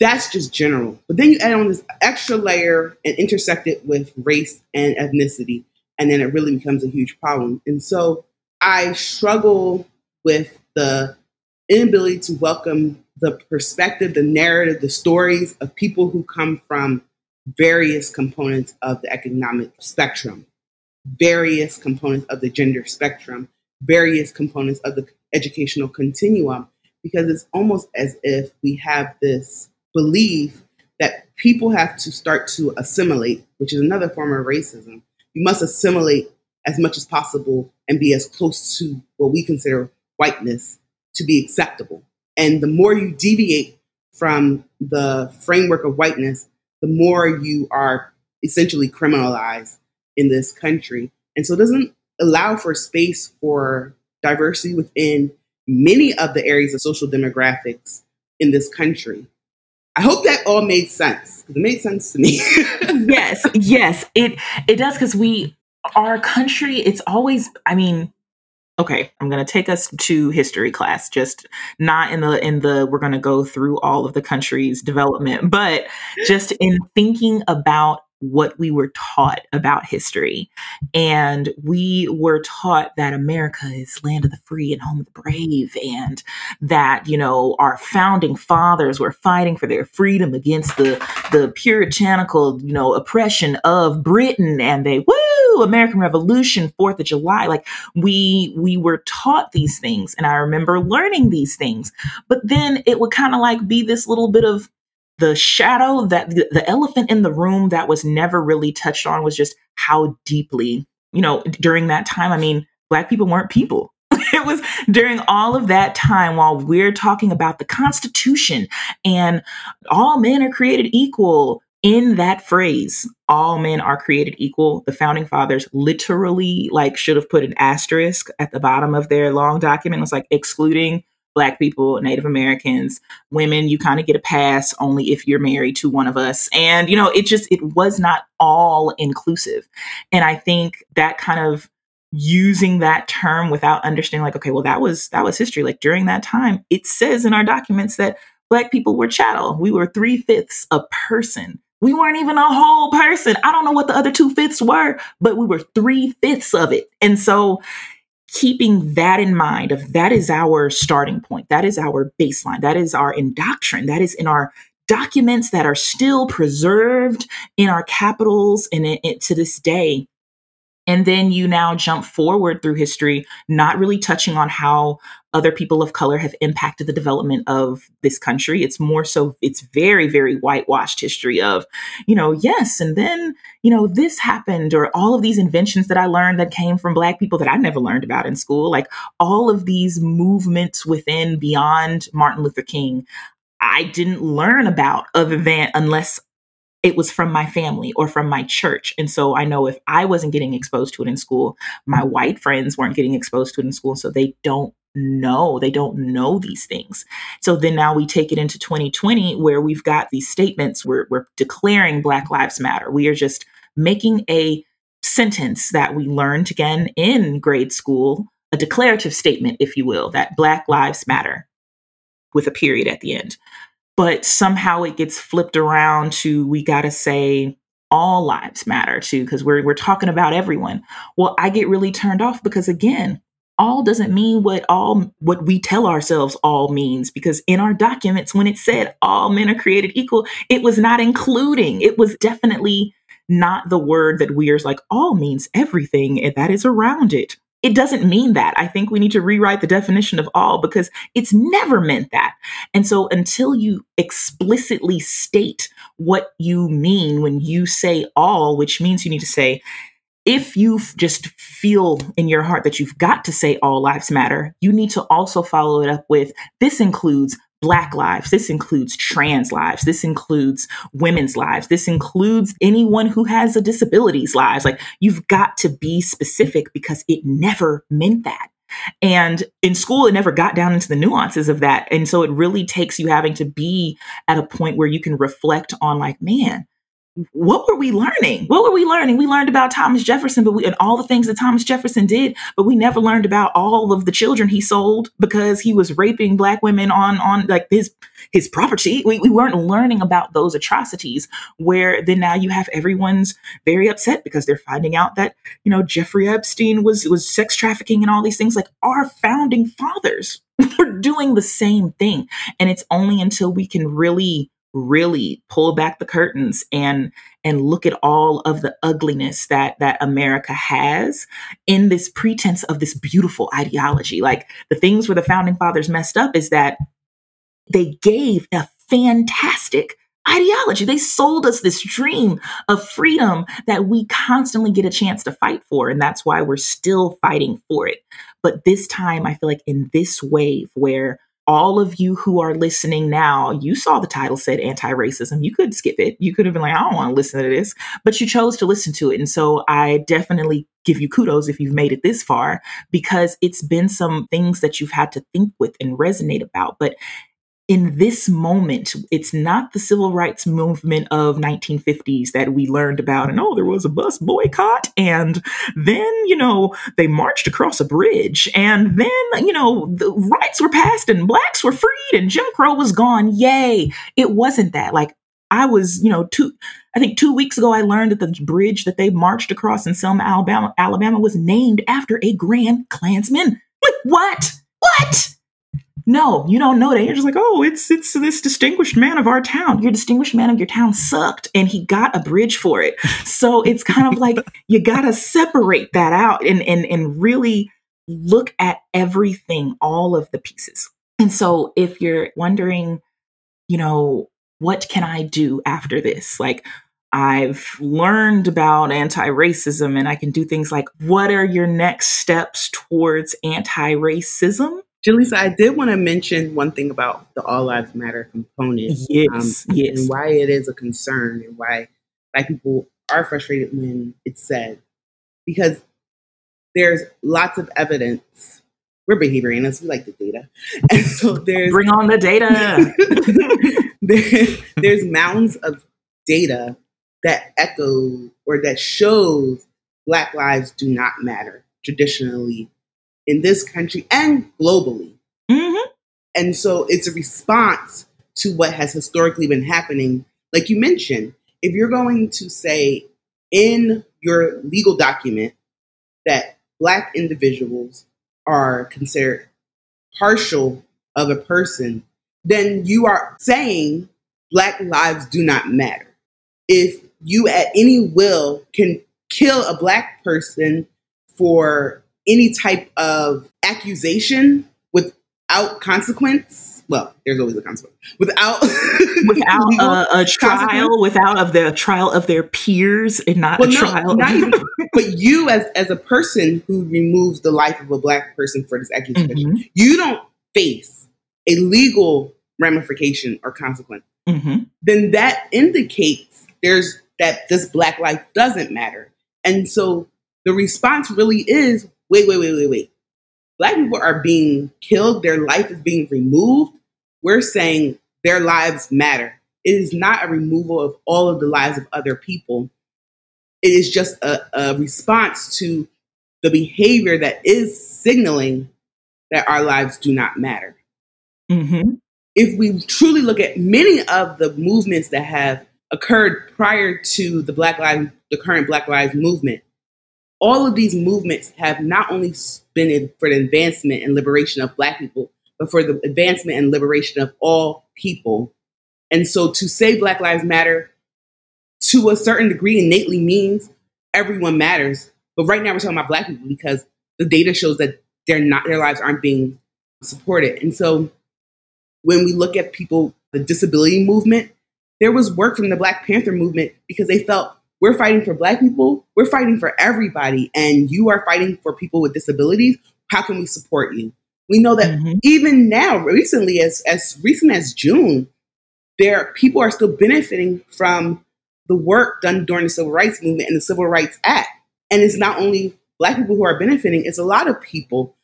That's just general. But then you add on this extra layer and intersect it with race and ethnicity, and then it really becomes a huge problem. And so I struggle with the inability to welcome the perspective, the narrative, the stories of people who come from various components of the economic spectrum, various components of the gender spectrum, various components of the educational continuum, because it's almost as if we have this belief that people have to start to assimilate, which is another form of racism. You must assimilate as much as possible and be as close to what we consider whiteness to be acceptable. And the more you deviate from the framework of whiteness, the more you are essentially criminalized in this country. And so it doesn't allow for space for diversity within many of the areas of social demographics in this country. I hope that all made sense. It made sense to me. yes, yes, it it does because we our country. It's always. I mean, okay, I'm going to take us to history class. Just not in the in the we're going to go through all of the country's development, but just in thinking about what we were taught about history. And we were taught that America is land of the free and home of the brave, and that, you know, our founding fathers were fighting for their freedom against the, the puritanical, you know, oppression of Britain. And they, woo, American Revolution, Fourth of July. Like we we were taught these things. And I remember learning these things. But then it would kind of like be this little bit of the shadow that the, the elephant in the room that was never really touched on was just how deeply, you know, during that time, I mean, black people weren't people. it was during all of that time while we're talking about the Constitution and all men are created equal. In that phrase, all men are created equal. The founding fathers literally like should have put an asterisk at the bottom of their long document. It was like excluding Black people, Native Americans, women, you kind of get a pass only if you're married to one of us. And, you know, it just, it was not all inclusive. And I think that kind of using that term without understanding like okay well that was that was history. Like during that time it says in our documents that black people were chattel. We were three-fifths a person. We weren't even a whole person. I don't know what the other two-fifths were but we were three-fifths of it. And so keeping that in mind of that is our starting point. That is our baseline. That is our indoctrine. That is in our documents that are still preserved in our capitals and it, it, to this day and then you now jump forward through history, not really touching on how other people of color have impacted the development of this country. It's more so, it's very, very whitewashed history of, you know, yes, and then, you know, this happened, or all of these inventions that I learned that came from Black people that I never learned about in school. Like all of these movements within, beyond Martin Luther King. I didn't learn about other than unless it was from my family or from my church. And so I know if I wasn't getting exposed to it in school, my white friends weren't getting exposed to it in school. So they don't know. They don't know these things. So then now we take it into 2020 where we've got these statements. We're, we're declaring Black Lives Matter. We are just making a sentence that we learned again in grade school, a declarative statement, if you will, that Black Lives Matter with a period at the end but somehow it gets flipped around to we got to say all lives matter too because we're we're talking about everyone. Well, I get really turned off because again, all doesn't mean what all what we tell ourselves all means because in our documents when it said all men are created equal, it was not including. It was definitely not the word that we are like all means everything and that is around it it doesn't mean that. I think we need to rewrite the definition of all because it's never meant that. And so until you explicitly state what you mean when you say all, which means you need to say, if you just feel in your heart that you've got to say all lives matter, you need to also follow it up with this includes Black lives. This includes trans lives. This includes women's lives. This includes anyone who has a disability's lives. Like you've got to be specific because it never meant that. And in school, it never got down into the nuances of that. And so it really takes you having to be at a point where you can reflect on, like, man, what were we learning? What were we learning? We learned about Thomas Jefferson, but we and all the things that Thomas Jefferson did, but we never learned about all of the children he sold because he was raping black women on on like his his property. We, we weren't learning about those atrocities where then now you have everyone's very upset because they're finding out that, you know, Jeffrey Epstein was was sex trafficking and all these things. Like our founding fathers were doing the same thing. And it's only until we can really really pull back the curtains and and look at all of the ugliness that that America has in this pretense of this beautiful ideology. Like the things where the founding fathers messed up is that they gave a fantastic ideology. They sold us this dream of freedom that we constantly get a chance to fight for. And that's why we're still fighting for it. But this time, I feel like in this wave where all of you who are listening now, you saw the title said anti racism. You could skip it. You could have been like, I don't want to listen to this, but you chose to listen to it. And so I definitely give you kudos if you've made it this far because it's been some things that you've had to think with and resonate about. But in this moment, it's not the civil rights movement of 1950s that we learned about. And oh, there was a bus boycott. And then, you know, they marched across a bridge. And then, you know, the rights were passed and blacks were freed and Jim Crow was gone. Yay. It wasn't that. Like, I was, you know, two, I think two weeks ago, I learned that the bridge that they marched across in Selma, Alabama, Alabama was named after a Grand Klansman. Like, what? What? No, you don't know that. You're just like, oh, it's it's this distinguished man of our town. Your distinguished man of your town sucked, and he got a bridge for it. So it's kind of like you gotta separate that out and and and really look at everything, all of the pieces. And so if you're wondering, you know, what can I do after this? Like I've learned about anti racism and I can do things like, what are your next steps towards anti racism? Jaleesa, I did want to mention one thing about the All Lives Matter component. Yes, um, yes. And why it is a concern and why black people are frustrated when it's said. Because there's lots of evidence. We're behavior analysts, we like the data. And so there's bring on the data. there, there's mountains of data that echo or that shows black lives do not matter traditionally in this country and globally. Mm-hmm. And so it's a response to what has historically been happening. Like you mentioned, if you're going to say in your legal document that Black individuals are considered partial of a person, then you are saying Black lives do not matter. If you at any will can kill a Black person for any type of accusation without consequence. Well, there's always a consequence. Without without a, a trial, without of the trial of their peers, and not well, a no, trial. Not even, but you, as as a person who removes the life of a black person for this accusation, mm-hmm. you don't face a legal ramification or consequence, Mm-hmm. then that indicates there's that this black life doesn't matter. And so the response really is wait, wait, wait, wait, wait. Black people are being killed, their life is being removed. We're saying their lives matter. It is not a removal of all of the lives of other people. It is just a, a response to the behavior that is signaling that our lives do not matter. Mm-hmm. If we truly look at many of the movements that have occurred prior to the Black Lives, the current Black Lives movement, all of these movements have not only been for the advancement and liberation of Black people, but for the advancement and liberation of all people. And so to say Black Lives Matter to a certain degree innately means everyone matters. But right now we're talking about Black people because the data shows that they're not their lives aren't being supported. And so when we look at people, the disability movement, there was work from the Black Panther movement because they felt we're fighting for Black people, we're fighting for everybody, and you are fighting for people with disabilities. How can we support you? We know that Mhm. even now, recently, as as recent as June, there people are still benefiting from the work done during the Civil Rights Movement and the Civil Rights Act. And it's not only Black people who are benefiting; it's a lot of people,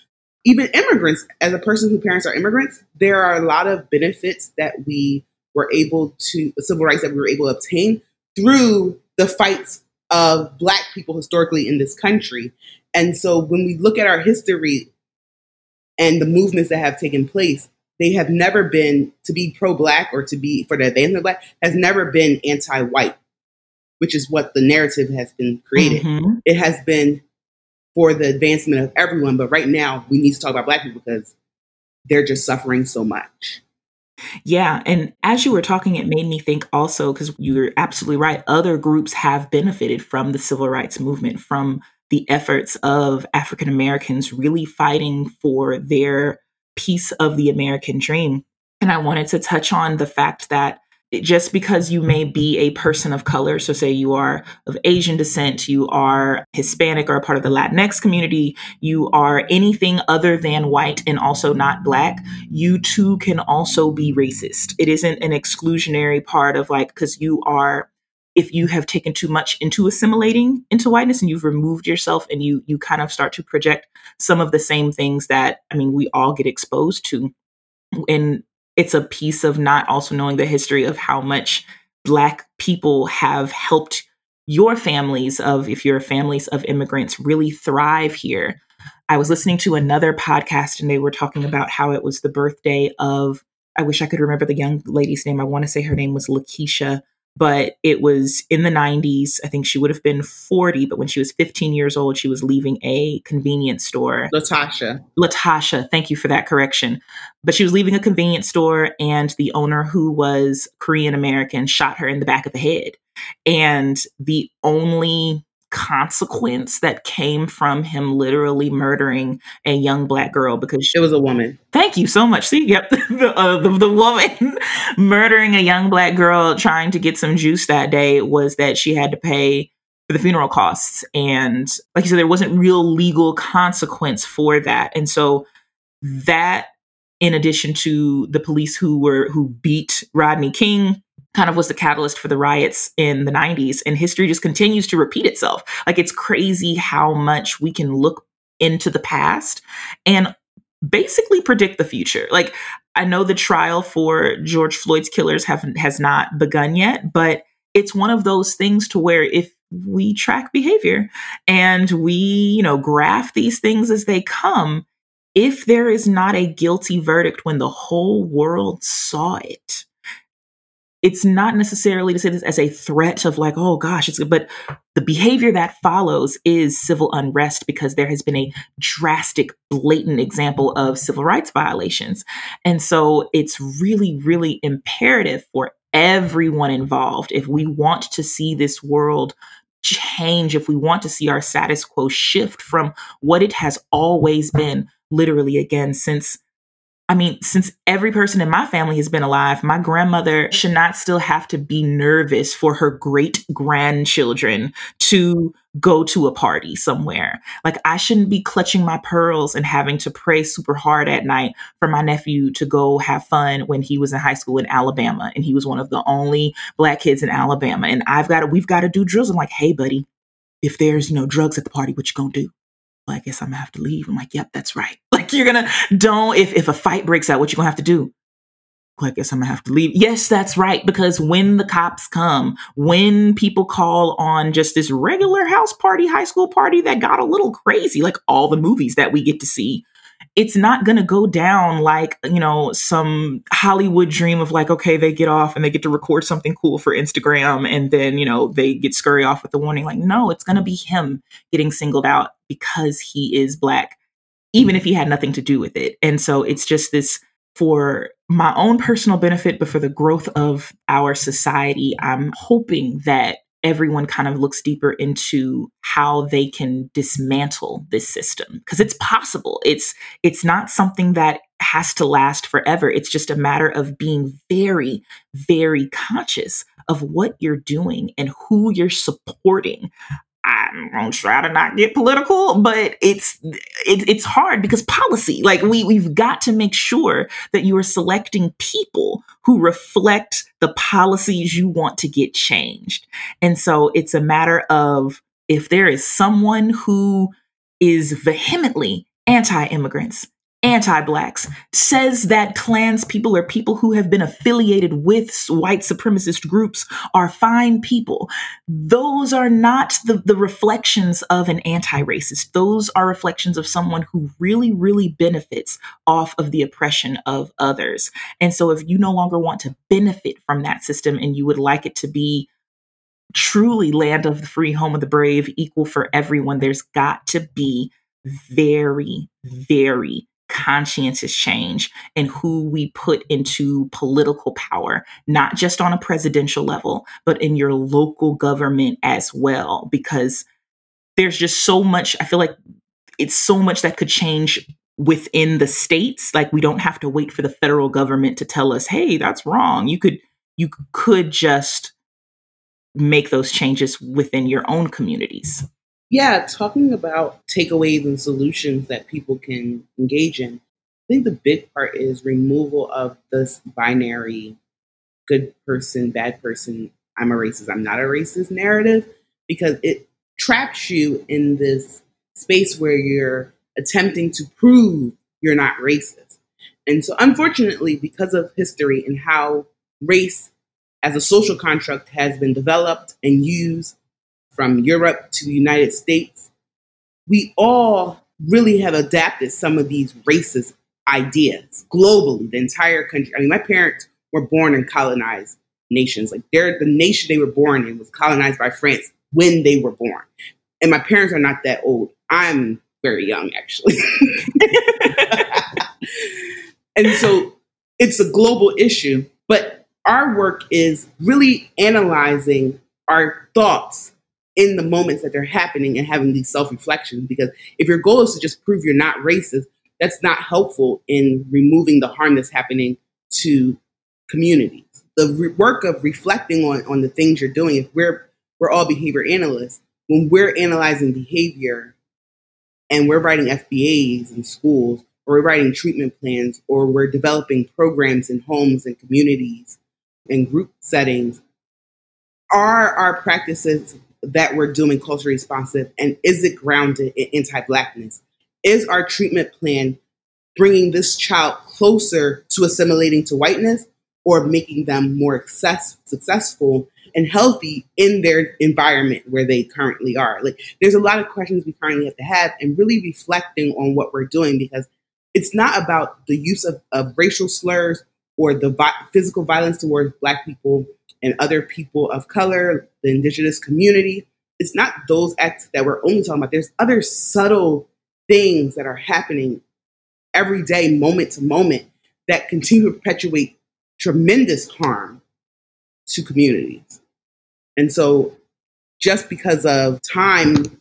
even immigrants. As a person whose parents are immigrants, there are a lot of benefits that we were able to civil rights that we were able to obtain through the fights of Black people historically in this country. And so, when we look at our history and the movements that have taken place, they have never been to be pro-black or to be for the advancement of black has never been anti-white, which is what the narrative has been created. Mhm. It has been for the advancement of everyone, but right now we need to talk about black people because they're just suffering so much. Yeah. And as you were talking, it made me think also, because you're absolutely right, other groups have benefited from the civil rights movement, from the efforts of African Americans really fighting for their piece of the American dream. And I wanted to touch on the fact that just because you may be a person of color, so say you are of Asian descent, you are Hispanic or a part of the Latinx community, you are anything other than white and also not black, you too can also be racist. It isn't an exclusionary part of like, because you are, if you have taken too much into assimilating into whiteness and you've removed yourself and you you kind of start to project some of the same things that I mean we all get exposed to. And it's a piece of not also knowing the history of how much black people have helped your families of if you're families of immigrants really thrive here I was listening to another podcast and they were talking about how it was the birthday of, I wish I could remember the young lady's name. I want to say her name was Lakeisha, but it was in the 90s. I think she would have been 40, but when she was 15 years old, she was leaving a convenience store. Latasha. Latasha, thank you for that correction. But she was leaving a convenience store and the owner, who was Korean American, shot her in the back of the head. And the only consequence that came from him literally murdering a young black girl because she, It was a woman. thank you so much. See yep the, uh, the, the woman murdering a young black girl trying to get some juice that day was that she had to pay for the funeral costs. And like you said there wasn't real legal consequence for that. And so that in addition to the police who were who beat rodney king kind of was the catalyst for the riots in the 90s and history just continues to repeat itself. Like it's crazy how much we can look into the past and basically predict the future. Like i know the trial for george floyd's killers have has not begun yet but it's one of those things to where if we track behavior and we you know graph these things as they come if there is not a guilty verdict when the whole world saw it it's not necessarily to say this as a threat of like, oh gosh, it's good, but the behavior that follows is civil unrest because there has been a drastic, blatant example of civil rights violations. And so it's really, really imperative for everyone involved if we want to see this world change, if we want to see our status quo shift from what it has always been, literally again, since I mean, since every person in my family has been alive, my grandmother should not still have to be nervous for her great grandchildren to go to a party somewhere. Like I shouldn't be clutching my pearls and having to pray super hard at night for my nephew to go have fun when he was in high school in Alabama and he was one of the only black kids in Alabama. And I've got to, we've got to do drills. I'm like, hey, buddy, if there's, you know, drugs at the party, what you gonna do? Well, I guess I'm gonna have to leave. I'm like, yep, that's right. Like you're gonna don't if if a fight breaks out, what you gonna have to do? well, I guess I'm gonna have to leave. Yes, that's right. Because when the cops come, when people call on just this regular house party, high school party that got a little crazy, like all the movies that we get to see, it's not gonna go down like, you know, some Hollywood dream of like, okay, they get off and they get to record something cool for Instagram and then, you know, they get scurry off with the warning. Like, no, it's gonna be him getting singled out because he is black, even if he had nothing to do with it. And so it's just this for my own personal benefit, but for the growth of our society, I'm hoping that everyone kind of looks deeper into how they can dismantle this system. Because it's possible. It's it's not something that has to last forever. It's just a matter of being very very conscious of what you're doing and who you're supporting I'm gonna try to not get political, but it's it, it's hard because policy. Like we we've got to make sure that you are selecting people who reflect the policies you want to get changed. And so it's a matter of if there is someone who is vehemently anti-immigrants anti blacks, says that Klans people or people who have been affiliated with white supremacist groups are fine people. Those are not the, the reflections of an anti racist. Those are reflections of someone who really, really benefits off of the oppression of others. And so if you no longer want to benefit from that system and you would like it to be truly land of the free, home of the brave, equal for everyone, there's got to be very, very conscientious change in who we put into political power, not just on a presidential level, but in your local government as well. Because there's just so much, I feel like it's so much that could change within the states. Like we don't have to wait for the federal government to tell us, hey, that's wrong. You could, you could just make those changes within your own communities yeah, talking about takeaways and solutions that people can engage in, I think the big part is removal of this binary good person, bad person, I'm a racist, I'm not a racist narrative, because it traps you in this space where you're attempting to prove you're not racist. And so, unfortunately, because of history and how race as a social construct has been developed and used from Europe to the United States, we all really have adapted some of these racist ideas globally, the entire country. I mean, my parents were born in colonized nations. Like they're the nation they were born in was colonized by France when they were born. And my parents are not that old. I'm very young actually. and so it's a global issue, but our work is really analyzing our thoughts in the moments that they're happening and having these self reflections. Because if your goal is to just prove you're not racist, that's not helpful in removing the harm that's happening to communities. The re- work of reflecting on, on the things you're doing, if we're, we're all behavior analysts, when we're analyzing behavior and we're writing FBAs in schools, or we're writing treatment plans, or we're developing programs in homes and communities and group settings, are our practices that we're doing culturally responsive and is it grounded in anti-blackness? Is our treatment plan bringing this child closer to assimilating to whiteness or making them more success, successful and healthy in their environment where they currently are? Like there's a lot of questions we currently have to have and really reflecting on what we're doing because it's not about the use of, of racial slurs or the vi- physical violence towards black people and other people of color, the indigenous community. It's not those acts that we're only talking about. There's other subtle things that are happening every day, moment to moment, that continue to perpetuate tremendous harm to communities. And so, just because of time,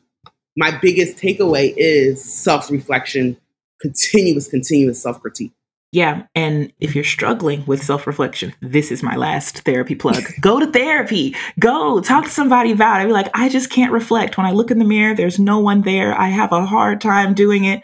my biggest takeaway is self reflection, continuous, continuous self critique. Yeah. And if you're struggling with self reflection, this is my last therapy plug. Go to therapy. Go talk to somebody about it. Be like, I just can't reflect. When I look in the mirror, there's no one there. I have a hard time doing it.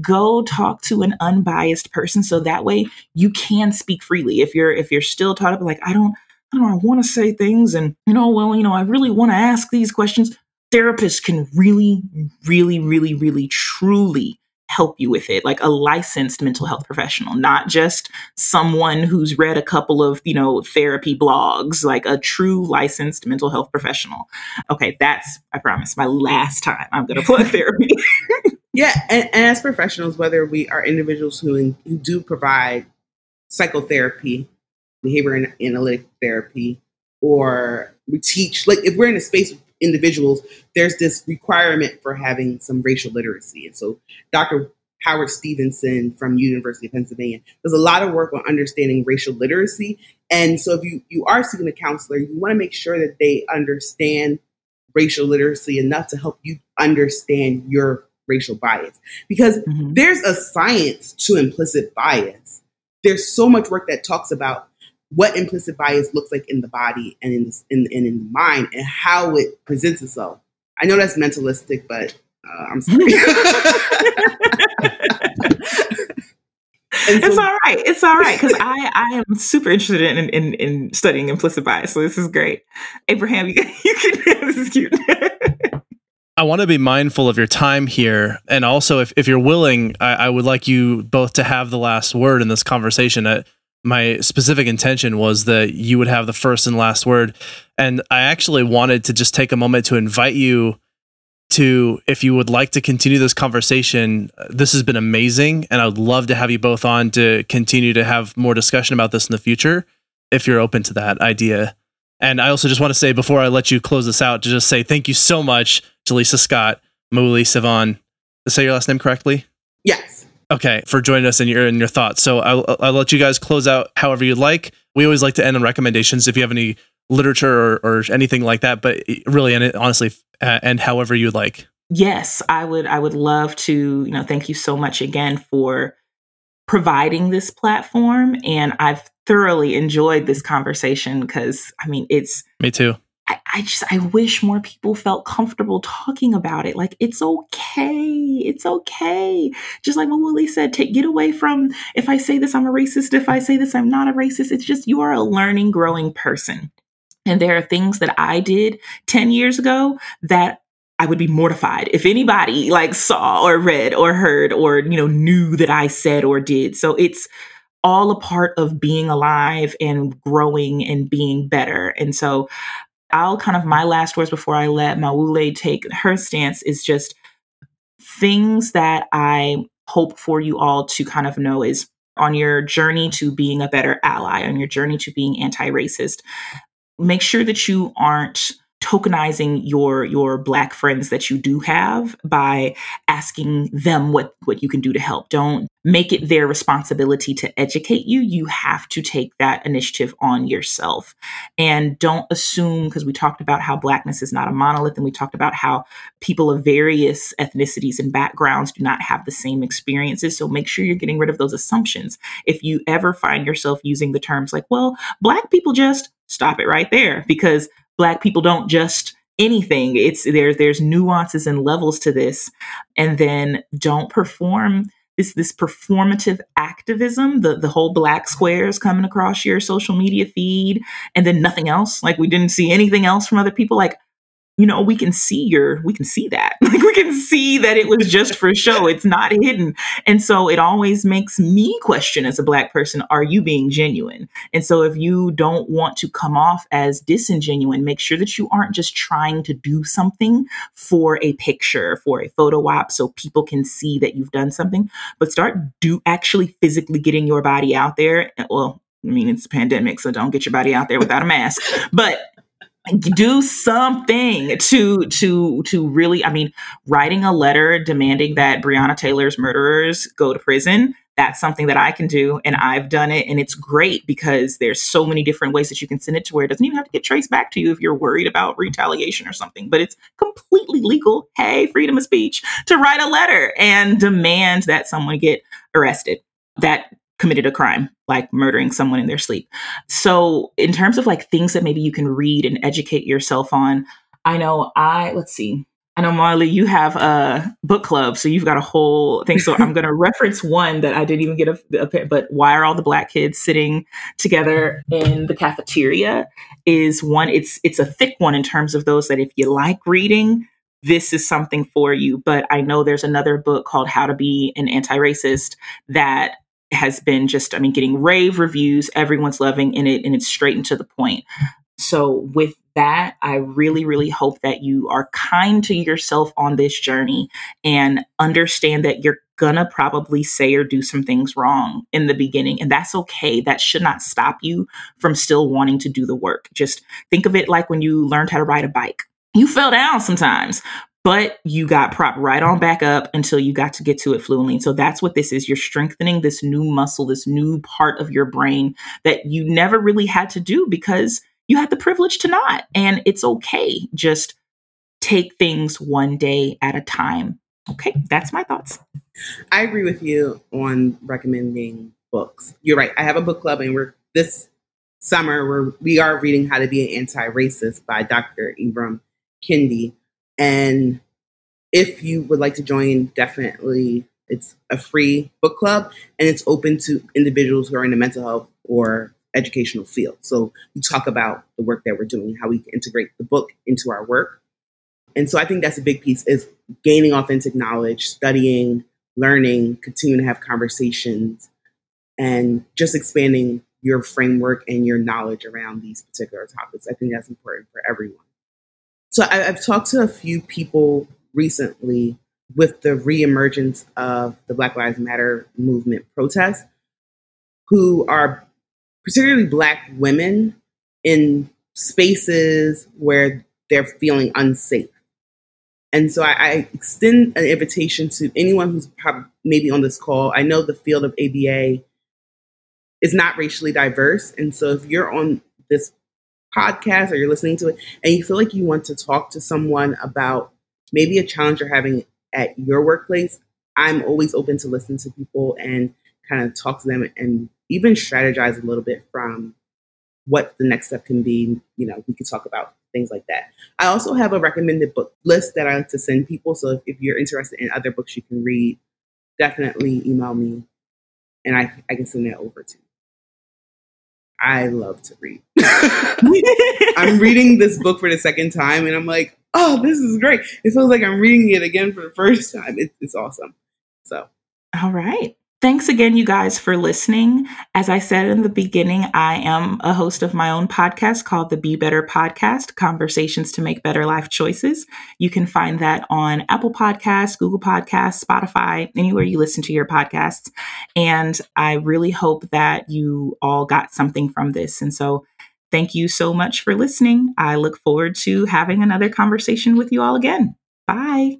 Go talk to an unbiased person so that way you can speak freely. If you're if you're still taught up like, I don't I don't know, I want to say things and you know, well, you know, I really want to ask these questions. Therapists can really, really, really, really, truly help you with it like a licensed mental health professional not just someone who's read a couple of you know therapy blogs like a true licensed mental health professional. Okay that's i promise my last time i'm going to put therapy. Yeah and, and, as professionals whether we are individuals who, in, who do provide psychotherapy behavior and analytic therapy or we teach like if we're in a space individuals, there's this requirement for having some racial literacy. And so Dr. Howard Stevenson from University of Pennsylvania does a lot of work on understanding racial literacy. And so if you, you are seeking a counselor, you want to make sure that they understand racial literacy enough to help you understand your racial bias. Because mm-hmm. there's a science to implicit bias. There's so much work that talks about what implicit bias looks like in the body and in the, in, and in the mind and how it presents itself. I know that's mentalistic, but uh, I'm sorry. it's all right. It's all right because I, I am super interested in, in in studying implicit bias. So this is great. Abraham, you can, you can this is cute. I want to be mindful of your time here, and also if if you're willing, I, I would like you both to have the last word in this conversation. Uh, my specific intention was that you would have the first and last word. And I actually wanted to just take a moment to invite you to, if you would like to continue this conversation, uh, this has been amazing. And I would love to have you both on to continue to have more discussion about this in the future, if you're open to that idea. And I also just want to say, before I let you close this out, to just say thank you so much, Jaleesa Scott, Mawuli Sivan. To say your last name correctly? Yes. Okay, for joining us in your in your thoughts. So I'll, I'll let you guys close out however you'd like. We always like to end on recommendations if you have any literature or, or anything like that. But really, and honestly, uh, and however you'd like. Yes, I would. I would love to. You know, thank you so much again for providing this platform, and I've thoroughly enjoyed this conversation because I mean, it's me too. I, I just I wish more people felt comfortable talking about it. Like it's okay. It's okay. Just like Mawuli said, take get away from if I say this, I'm a racist. If I say this, I'm not a racist. It's just you are a learning, growing person. And there are things that I did 10 years ago that I would be mortified if anybody like saw or read or heard or you know knew that I said or did. So it's all a part of being alive and growing and being better. And so I'll kind of my last words before I let Mawuli take her stance is just things that I hope for you all to kind of know is on your journey to being a better ally, on your journey to being anti-racist, make sure that you aren't tokenizing your your black friends that you do have by asking them what what you can do to help. Don't make it their responsibility to educate you. You have to take that initiative on yourself. And don't assume because we talked about how blackness is not a monolith and we talked about how people of various ethnicities and backgrounds do not have the same experiences. So make sure you're getting rid of those assumptions. If you ever find yourself using the terms like well black people just stop it right there because black people don't just anything. It's there there's nuances and levels to this. And then don't perform this this performative activism the the whole black squares coming across your social media feed and then nothing else. Like we didn't see anything else from other people. Like you know, we can see your, we can see that. Like we can see that it was just for show. It's not hidden. And so it always makes me question as a black person, are you being genuine? And so if you don't want to come off as disingenuine, make sure that you aren't just trying to do something for a picture, for a photo op so people can see that you've done something, but start do actually physically getting your body out there. Well, I mean, it's a pandemic, so don't get your body out there without a mask. But do something to to to really i mean writing a letter demanding that breonna taylor's murderers go to prison that's something that i can do and i've done it and it's great because there's so many different ways that you can send it to where it doesn't even have to get traced back to you if you're worried about retaliation or something but it's completely legal hey freedom of speech to write a letter and demand that someone get arrested. That committed a crime, like murdering someone in their sleep. So, in terms of like things that maybe you can read and educate yourself on, I know I, let's see, I know Mawuli, you have a book club, so you've got a whole thing. So I'm going to reference one that I didn't even get a, a, but why are all the black kids sitting together in the cafeteria? Is one. It's it's a thick one in terms of those that if you like reading, this is something for you. But I know there's another book called How to Be an Anti-Racist that has been just, I mean, getting rave reviews. Everyone's loving in it, and it's straight and to the point. So with that, I really, really hope that you are kind to yourself on this journey and understand that you're gonna probably say or do some things wrong in the beginning. And that's okay. That should not stop you from still wanting to do the work. Just think of it like when you learned how to ride a bike. You fell down sometimes, but you got propped right on back up until you got to get to it fluently. So that's what this is. You're strengthening this new muscle, this new part of your brain that you never really had to do because you had the privilege to not. And it's okay. Just take things one day at a time. Okay, that's my thoughts. I agree with you on recommending books. You're right. I have a book club, and we're this summer we're we are reading How to Be an Anti-Racist by Dr. Ibram Kendi. And if you would like to join, definitely it's a free book club and it's open to individuals who are in the mental health or educational field. So we talk about the work that we're doing, how we can integrate the book into our work. And so I think that's a big piece is gaining authentic knowledge, studying, learning, continuing to have conversations, and just expanding your framework and your knowledge around these particular topics. I think that's important for everyone. So I, have talked to a few people recently with the reemergence of the Black Lives Matter movement protests who are particularly Black women in spaces where they're feeling unsafe. And so I, I extend an invitation to anyone who's maybe on this call. I know the field of ABA is not racially diverse. And so if you're on this podcast or you're listening to it and you feel like you want to talk to someone about maybe a challenge you're having at your workplace, I'm always open to listen to people and kind of talk to them and even strategize a little bit from what the next step can be. You know, we could talk about things like that. I also have a recommended book list that I like to send people. So if, if you're interested in other books you can read, definitely email me and I, I can send that over to you. I love to read. I'm reading this book for the second time and I'm like, oh, this is great. It feels like I'm reading it again for the first time. It, it's awesome. So, all right. Thanks again, you guys, for listening. As I said in the beginning, I am a host of my own podcast called the Be Better Podcast Conversations to Make Better Life Choices. You can find that on Apple Podcasts, Google Podcasts, Spotify, anywhere you listen to your podcasts. And I really hope that you all got something from this. And so, thank you so much for listening. I look forward to having another conversation with you all again. Bye.